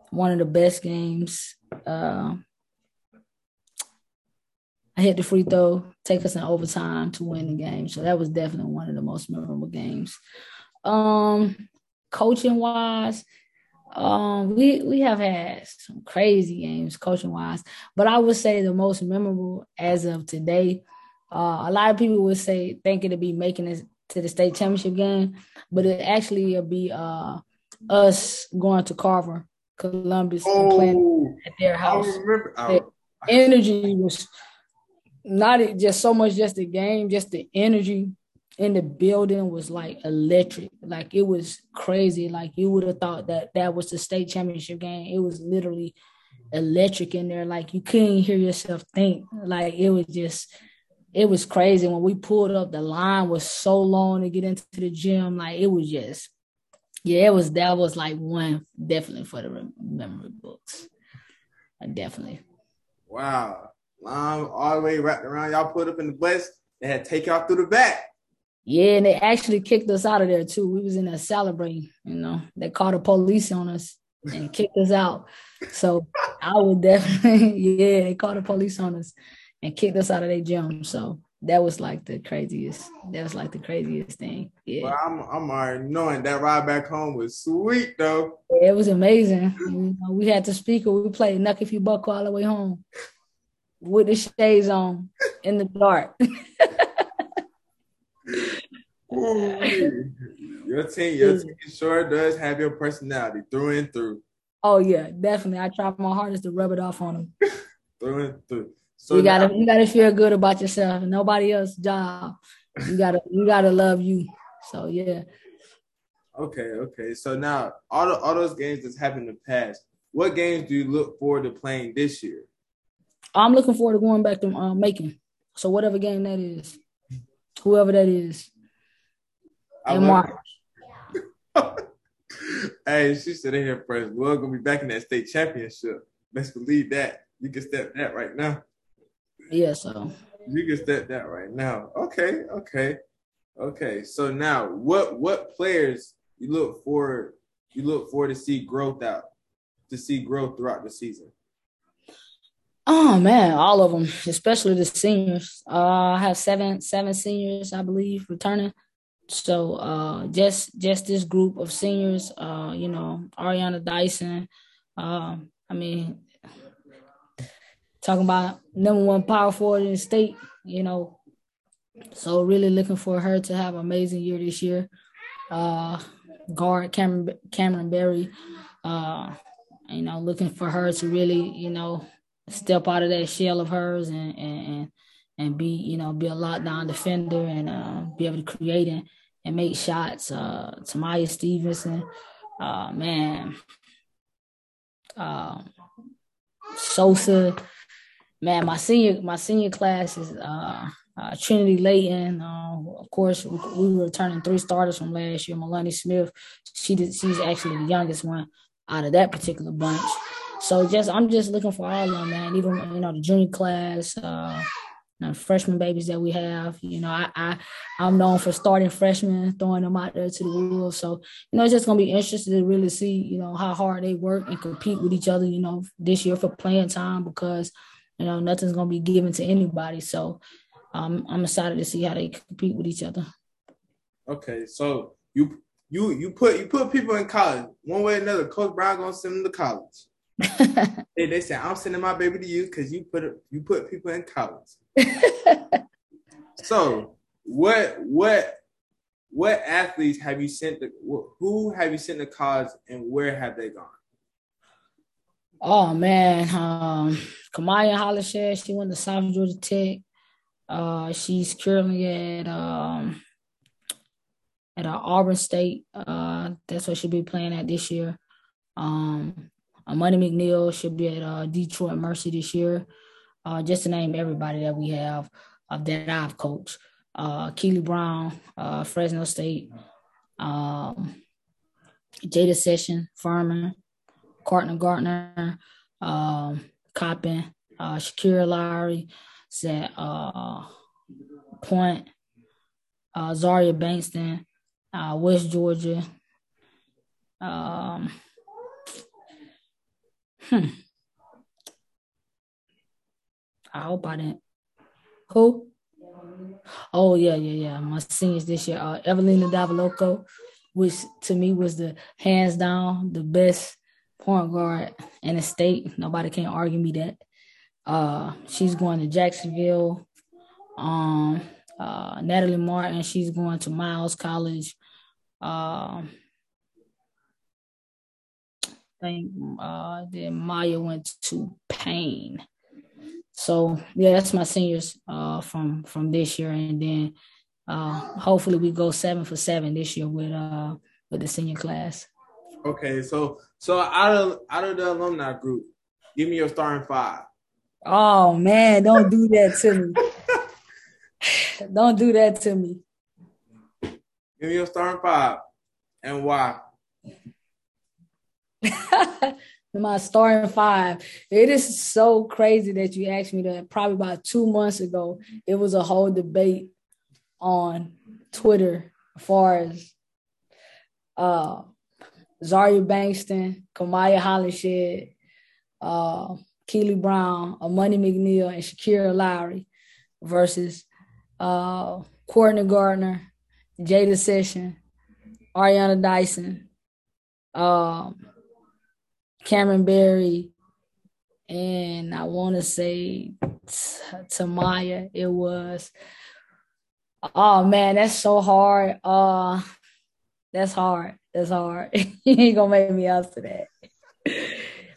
one of the best games. Uh, I hit the free throw, take us in overtime to win the game. So that was definitely one of the most memorable games. Um, coaching wise, um, we we have had some crazy games coaching wise, but I would say the most memorable as of today. Uh, a lot of people would say think it'd be making it to the state championship game, but it actually will be uh, us going to Carver, Columbus, oh, and playing at their house. I remember. The energy was not just so much just the game, just the energy in the building was like electric. Like it was crazy. Like you would have thought that that was the state championship game. It was literally electric in there. Like you couldn't hear yourself think. Like it was just, it was crazy. When we pulled up, the line was so long to get into the gym. Like it was just, yeah, it was, that was like one definitely for the memory books. Definitely. Wow. Line all the way wrapped around. Y'all put up in the bus. They had take y'all through the back. Yeah, and they actually kicked us out of there too. We was in there celebrating, you know. They called the police on us and kicked us out. So I would definitely, yeah, they called the police on us and kicked us out of their gym. So that was like the craziest. That was like the craziest thing. Yeah. Well, I'm I'm already knowing that ride back home was sweet though. Yeah, it was amazing. You know, we had the speaker. We played "Knuck If You Buckle" all the way home with the shades on in the dark. your team, your team sure does have your personality through and through. Oh yeah, definitely. I try my hardest to rub it off on them. through and through. So you gotta now, you gotta feel good about yourself nobody else's job. You gotta you gotta love you. So yeah. Okay, okay. So now all the all those games that's happened in the past, what games do you look forward to playing this year? I'm looking forward to going back to um, Macon. So whatever game that is, whoever that is. And March. hey, she said in here first. We're gonna be back in that state championship. Let's believe that. You can step that right now. Yeah, so you can step that right now. Okay, okay, okay. So now, what what players you look for? You look for to see growth out, to see growth throughout the season. Oh man, all of them, especially the seniors. Uh, I have seven seven seniors, I believe, returning. So uh, just just this group of seniors, uh, you know, Ariana Dyson. Uh, I mean, talking about number one power forward in the state, you know. So really looking for her to have an amazing year this year. Uh, guard Cameron Cameron Berry, uh, you know, looking for her to really, you know, step out of that shell of hers and and and be, you know, be a lockdown defender and uh, be able to create and, and make shots. Uh, Tamaya Stevenson, uh, man, uh, Sosa, man, my senior my senior class is uh, uh, Trinity Layton. Uh, of course, we, we, were returning three starters from last year. Melanie Smith, she did, she's actually the youngest one out of that particular bunch. So just I'm just looking for all of them, man. Even you know the junior class, uh, know, freshman babies that we have. You know, I, I I'm known for starting freshmen, throwing them out there to the wolves. So you know, it's just gonna be interesting to really see you know how hard they work and compete with each other. You know, this year for playing time because you know, nothing's gonna be given to anybody. So um, I'm excited to see how they compete with each other. Okay, so you you you put you put people in college one way or another. Coach Brown gonna send them to college. They, they say I'm sending my baby to you because you put you put people in college. so what what what athletes have you sent to who have you sent to college and where have they gone? Oh man, um, Kamaya Hollinshed, she went to South Georgia Tech. Uh, she's currently at um, at uh, Auburn State. Uh, that's what she'll be playing at this year. Um, uh, Money McNeil should be at uh, Detroit Mercy this year. Uh, just to name everybody that we have uh, that I've coached. Uh, Keely Brown, uh, Fresno State, um, Jada Session, Furman, Carter Gardner, um, Coppin, uh, Shakira Lowry, uh, Point, Zaria Bankston, West Georgia. Um, hmm. I hope I didn't. Who? Oh yeah, yeah, yeah. My seniors this year, uh, Evelina Davaloco, which to me was the hands down the best point guard in the state. Nobody can argue me that. Uh, she's going to Jacksonville. Um, uh, Natalie Martin, she's going to Miles College. I think uh, then Maya went to Paine. So yeah, that's my seniors uh, from from this year, and then uh, hopefully we go seven for seven this year with uh with the senior class. Okay, so so out of out of the alumni group, give me your starting five. Oh man, don't do that to me. don't do that to me. Give me your starting five and why. My starting five. It is so crazy that you asked me that. Probably about two months ago, it was a whole debate on Twitter as far as uh, Zaria Bankston, Kamaya Hollinshed, uh, Keely Brown, Amani McNeil, and Shakira Lowry versus uh, Courtney Gardner, Jada Session, Ariana Dyson, um, Cameron Berry, and I want to say Tamaya. It was. Oh man, that's so hard. Uh, that's hard. That's hard. you ain't gonna make me answer that.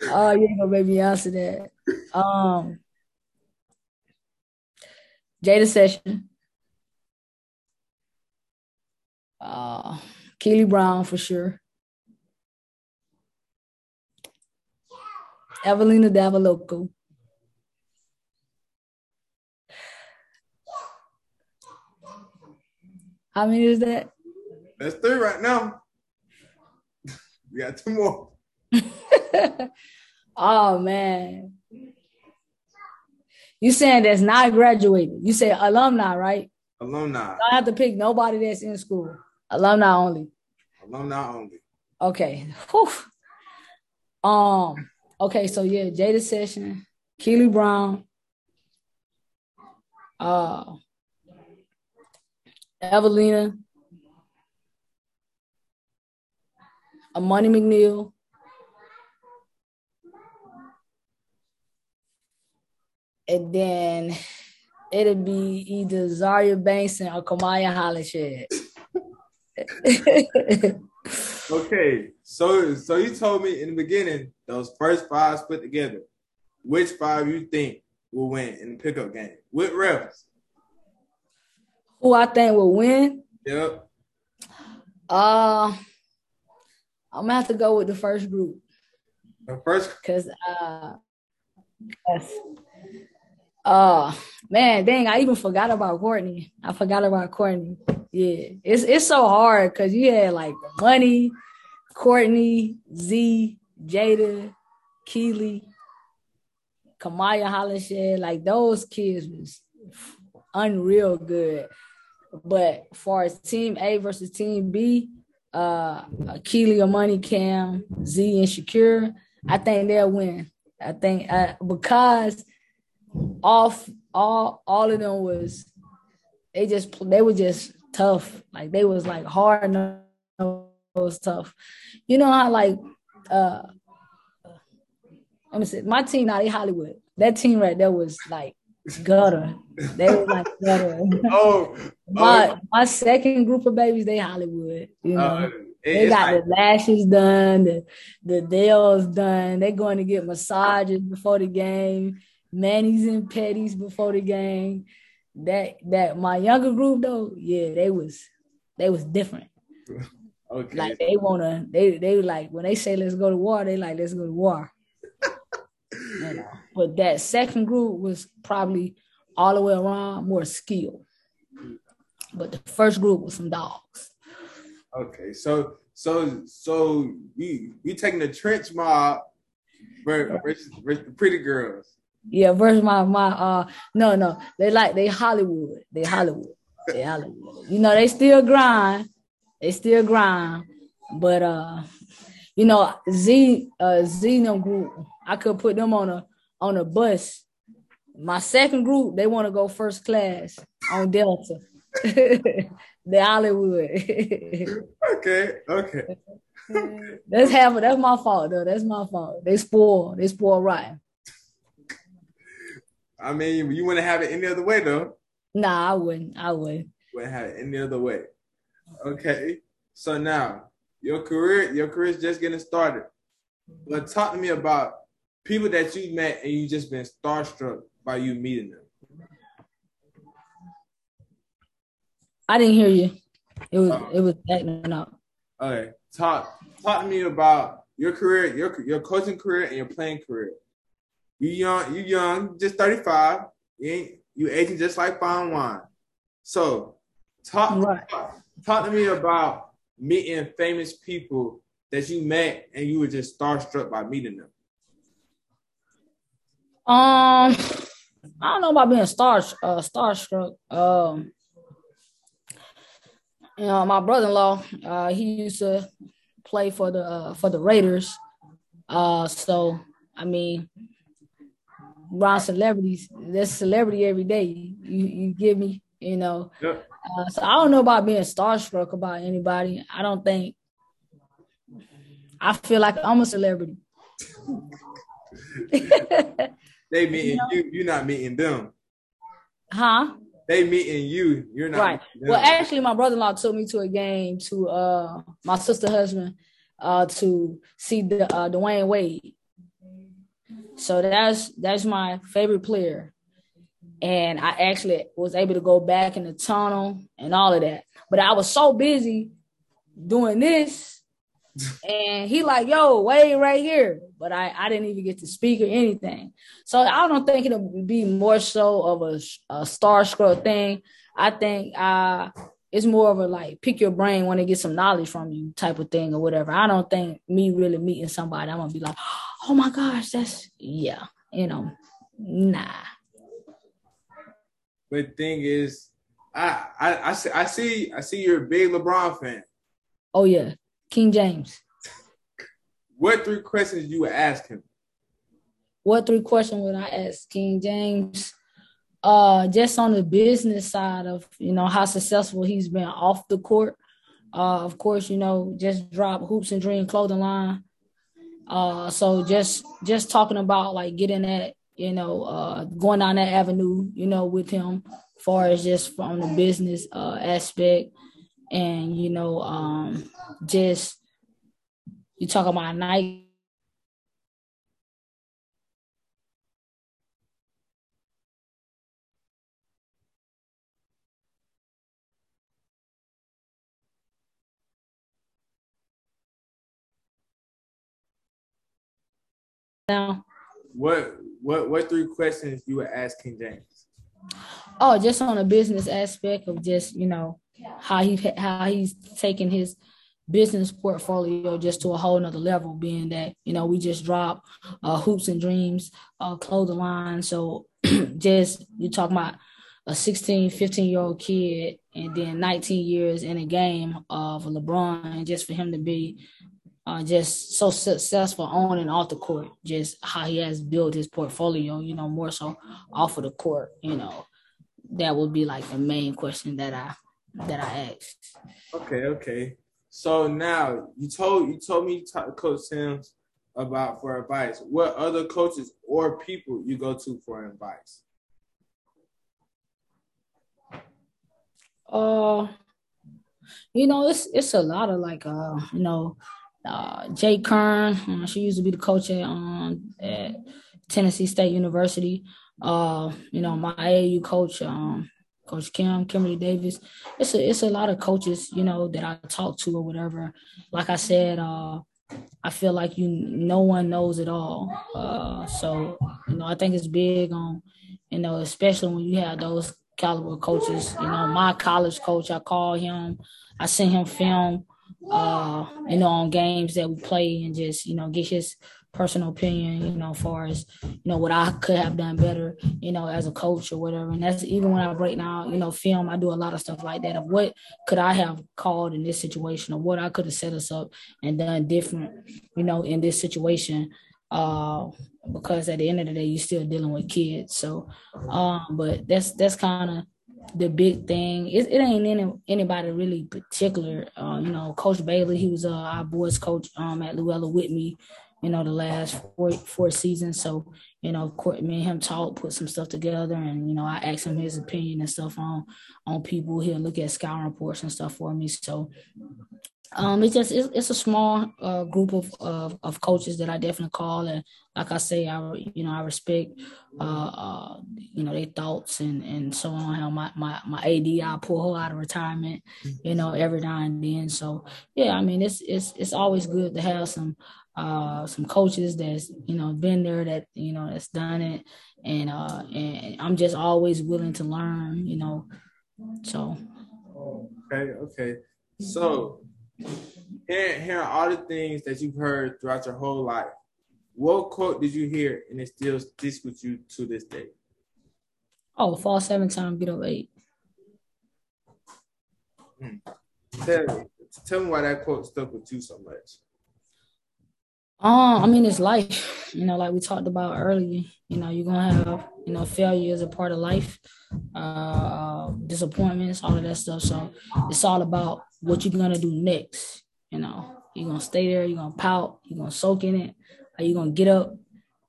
oh, you ain't gonna make me answer that. Um, Jada Session, uh, Keely Brown for sure, Evelina Davaloco. How many is that? That's three right now. We got two more. Oh man. You saying that's not graduated. You say alumni, right? Alumni. I have to pick nobody that's in school. Alumni only. Alumni only. Okay. Whew. Um, okay, so yeah, Jada Session, Keely Brown, uh Evelina, Amani McNeil, and then it'd be either Zaria Bankston or Kamaya Hollinshed. okay, so so you told me in the beginning those first five put together. Which five you think will win in the pickup game with refs? Who I think will win? Yep. Uh, I'm gonna have to go with the first group. The first, cause uh, yes. Uh, man, dang, I even forgot about Courtney. I forgot about Courtney. Yeah, it's it's so hard because you had like Money, Courtney, Z, Jada, Keely, Kamaya Hollinshed. Like those kids was unreal good. But far as Team A versus Team B, uh, Keely, or Money, Cam, Z, and Shakira, I think they'll win. I think uh, because off all all of them was they just they were just tough. Like they was like hard was tough. You know how like uh let me say my team now they Hollywood. That team right there was like gutter. They were like gutter. Oh, my oh. my second group of babies, they Hollywood. You know. Uh, they got like, the lashes done, the the nails done. They're going to get massages before the game manis and petties before the game. That that my younger group though, yeah, they was they was different. Okay. Like they wanna they they like when they say let's go to war, they like let's go to war. you know. But that second group was probably all the way around more skilled. But the first group was some dogs. Okay, so so so we we taking the trench mob versus, versus the pretty girls. Yeah, versus my my uh no no they like they Hollywood they Hollywood they Hollywood you know they still grind they still grind but uh you know Z uh Zeno group I could put them on a on a bus my second group they want to go first class on Delta the Hollywood okay okay that's half that's my fault though that's my fault they spoil they spoil right I mean, you wouldn't have it any other way, though. Nah, I wouldn't. I would. Wouldn't have it any other way. Okay. So now your career, your career is just getting started. But talk to me about people that you met and you just been starstruck by you meeting them. I didn't hear you. It was um, it was acting up. Okay. Talk talk to me about your career, your your coaching career and your playing career. You young, you young, just 35. You ain't you aging just like fine wine. So talk, right. talk, talk to me about meeting famous people that you met and you were just starstruck by meeting them. Um, I don't know about being star uh, starstruck. Um, you know, my brother-in-law, uh, he used to play for the uh, for the Raiders. Uh, so I mean, around celebrities. There's celebrity every day. You you give me, you know. Yep. Uh, so I don't know about being starstruck about anybody. I don't think. I feel like I'm a celebrity. they meeting you, know? you, you're not meeting them. Huh? They meeting you, you're not. Right. Well, actually, my brother-in-law took me to a game to uh my sister husband uh to see the uh Dwyane Wade. So that's that's my favorite player. And I actually was able to go back in the tunnel and all of that. But I was so busy doing this. and he like, yo, wait right here. But I, I didn't even get to speak or anything. So I don't think it'll be more so of a, a scroll thing. I think uh, it's more of a like pick your brain when they get some knowledge from you type of thing or whatever. I don't think me really meeting somebody, I'm gonna be like, oh my gosh, that's yeah, you know, nah. But thing is, I I I see I see I see you're a big LeBron fan. Oh yeah, King James. What three questions you would ask him? What three questions would I ask King James? Uh, just on the business side of you know how successful he's been off the court. Uh, of course, you know just drop hoops and dream clothing line. Uh, so just just talking about like getting that you know uh going down that avenue you know with him, far as just from the business uh aspect, and you know um just you talk about Nike now. What what what three questions you would ask King James? Oh, just on a business aspect of just you know how he how he's taking his business portfolio just to a whole nother level, being that you know we just dropped uh, hoops and dreams uh, clothing line. So just you talking about a 16, 15 year old kid and then 19 years in a game of LeBron, and just for him to be uh, just so successful on and off the court, just how he has built his portfolio, you know, more so off of the court, you know, that would be like the main question that I that I asked. Okay, okay. So now you told you told me to Coach Sims about for advice. What other coaches or people you go to for advice? Uh, you know, it's it's a lot of like uh, you know, uh, Jay Kern. Uh, she used to be the coach at, um, at Tennessee State University. Uh, you know, my AAU coach, um, Coach Kim, Kimberly Davis. It's a it's a lot of coaches, you know, that I talk to or whatever. Like I said, uh, I feel like you no one knows it all. Uh, so you know, I think it's big on, you know, especially when you have those caliber coaches. You know, my college coach, I call him, I send him film uh, you know, on games that we play and just, you know, get his personal opinion, you know, as far as, you know, what I could have done better, you know, as a coach or whatever. And that's even when I break down, you know, film, I do a lot of stuff like that of what could I have called in this situation or what I could have set us up and done different, you know, in this situation. Uh, because at the end of the day, you're still dealing with kids. So, um, but that's that's kind of the big thing. It, it ain't any, anybody really particular. Uh, you know, Coach Bailey, he was uh, our boys coach um, at Luella with me, you know, the last four four seasons. So, you know, course, me and him talk, put some stuff together, and you know, I asked him his opinion and stuff on on people. He'll look at scouting reports and stuff for me. So, um, it's just it's, it's a small uh, group of, of, of coaches that I definitely call, and like I say, I you know I respect uh, uh you know their thoughts and and so on. How my my my AD I pull her out of retirement, you know, every now and then. So yeah, I mean it's it's it's always good to have some uh some coaches that's you know been there that you know that's done it, and uh and I'm just always willing to learn, you know. So okay, okay, so hearing, hearing all the things that you've heard throughout your whole life, what quote did you hear and it still sticks with you to this day? Oh, fall seven time, get up eight. Hmm. Tell me, tell me why that quote stuck with you so much. Um, I mean, it's life. You know, like we talked about earlier. You know, you're gonna have you know failure is a part of life, uh, disappointments, all of that stuff. So it's all about what you're gonna do next. You know, you're gonna stay there, you're gonna pout, you're gonna soak in it, are you gonna get up,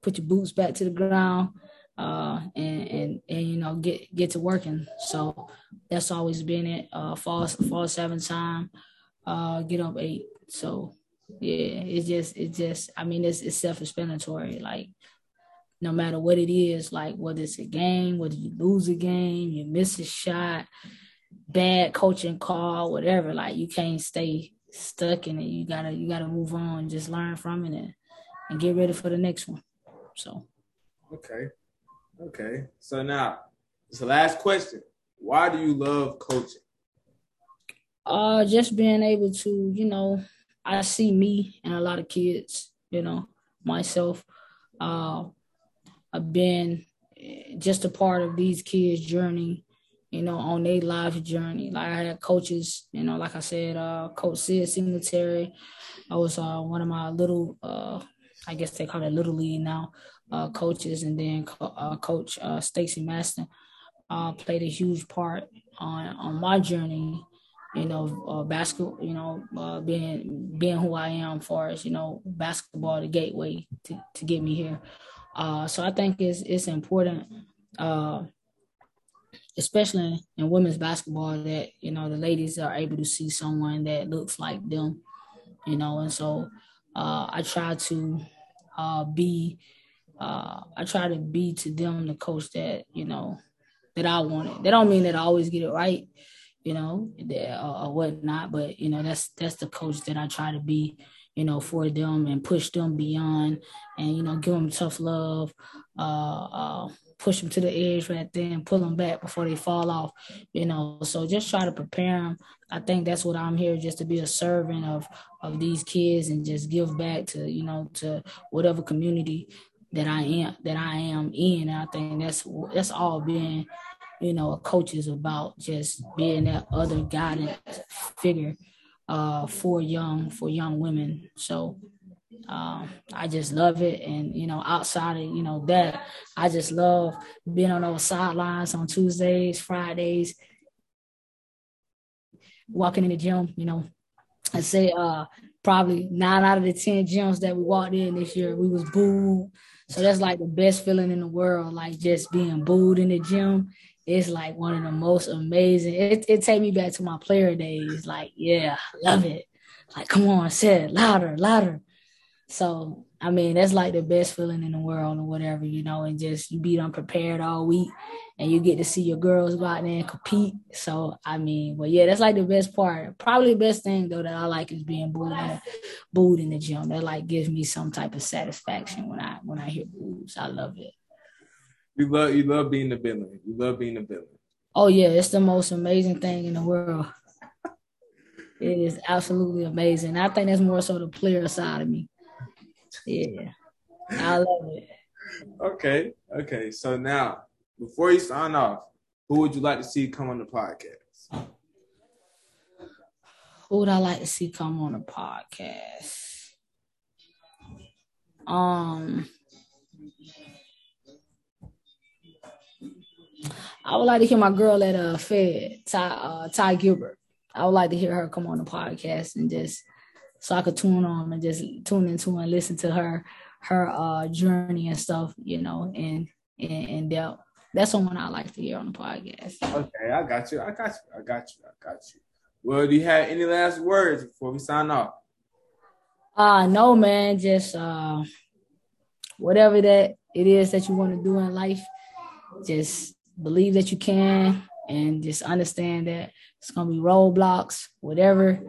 put your boots back to the ground, uh, and and and you know get get to working. So that's always been it. Uh, fall fall seven time, uh, get up eight. So yeah, it's just it's just I mean it's it's self explanatory. Like no matter what it is, like whether it's a game, whether you lose a game, you miss a shot, bad coaching call, whatever. Like you can't stay stuck in it. You gotta you gotta move on, just learn from it, and, and get ready for the next one. So. Okay. Okay. So now, it's the last question. Why do you love coaching? Uh, just being able to, you know, I see me and a lot of kids, you know, myself. Uh, I've been just a part of these kids' journey, you know, on their life journey. Like I had coaches, you know, like I said, uh, Coach Sid Singletary. I was uh, one of my little, uh, I guess they call it little league now, uh, coaches, and then uh, Coach uh, Stacy Maston uh, played a huge part on on my journey. You know, basketball. You know, being being who I am, far as you know, basketball, the gateway to, to get me here. So I think it's it's important, especially in women's basketball, that you know the ladies are able to see someone that looks like them. You know, and so uh, I try to uh, be. Uh, I try to be to them the coach that you know that I wanted. That don't mean that I always get it right, you know, or, or whatnot. But you know, that's that's the coach that I try to be, you know, for them and push them beyond, and you know, give them tough love, uh, uh, push them to the edge right then, pull them back before they fall off, you know. So just try to prepare them. I think that's what I'm here, just to be a servant of of these kids and just give back to you know to whatever community that I am that I am in. And I think that's that's all being you know, a coach is about just being that other guidance figure uh, for young for young women. So um, I just love it, and you know, outside of you know that, I just love being on those sidelines on Tuesdays, Fridays, walking in the gym. You know, I say uh, probably nine out of the ten gyms that we walked in this year, we was booed. So that's like the best feeling in the world, like just being booed in the gym it's like one of the most amazing. It it take me back to my player days. Like, yeah, love it. Like, come on, say it louder, louder. So I mean, that's like the best feeling in the world or whatever, you know, and just you be unprepared all week and you get to see your girls go out there and compete. So I mean, well, yeah, that's like the best part. Probably the best thing though that I like is being booed in, booed in the gym. That like gives me some type of satisfaction when I when I hear boos. I love it. You love you love being the villain. You love being the villain. Oh yeah, it's the most amazing thing in the world. it is absolutely amazing. I think that's more so the player side of me. Yeah. I love it. Okay. Okay. So now, before you sign off, who would you like to see come on the podcast? Who would I like to see come on the podcast? Um I would like to hear my girl at uh Fed, Ty uh, Ty Gilbert. I would like to hear her come on the podcast and just so I could tune on and just tune into and listen to her her uh journey and stuff, you know, and and, and depth. That's someone I like to hear on the podcast. Okay, I got you. I got you. I got you. I got you. Well, do you have any last words before we sign off? Uh no man, just uh whatever that it is that you want to do in life, just believe that you can and just understand that it's gonna be roadblocks, whatever.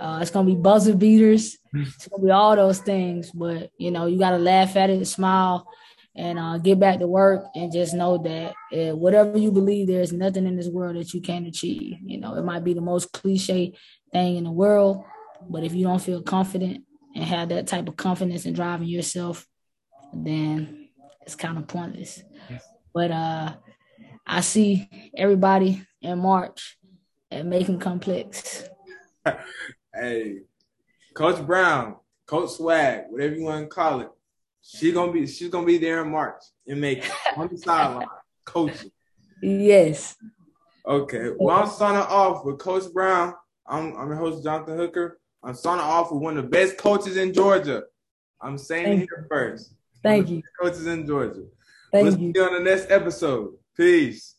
Uh, it's gonna be buzzer beaters. It's gonna be all those things, but you know you gotta laugh at it, smile, and uh, get back to work, and just know that uh, whatever you believe, there's nothing in this world that you can't achieve. You know, it might be the most cliche thing in the world, but if you don't feel confident and have that type of confidence and driving yourself, then it's kind of pointless. But uh, I see everybody in March at Macon Complex. Hey, Coach Brown, Coach Swag, whatever you want to call it, she gonna be she's gonna be there in March in Macon on the sideline coaching. Yes. Okay. Well, I'm signing off with Coach Brown. I'm I'm your host Jonathan Hooker. I'm signing off with one of the best coaches in Georgia. I'm saying Thank it here first. Thank you. Coaches in Georgia. Thank Let's you. see you on the next episode. Peace.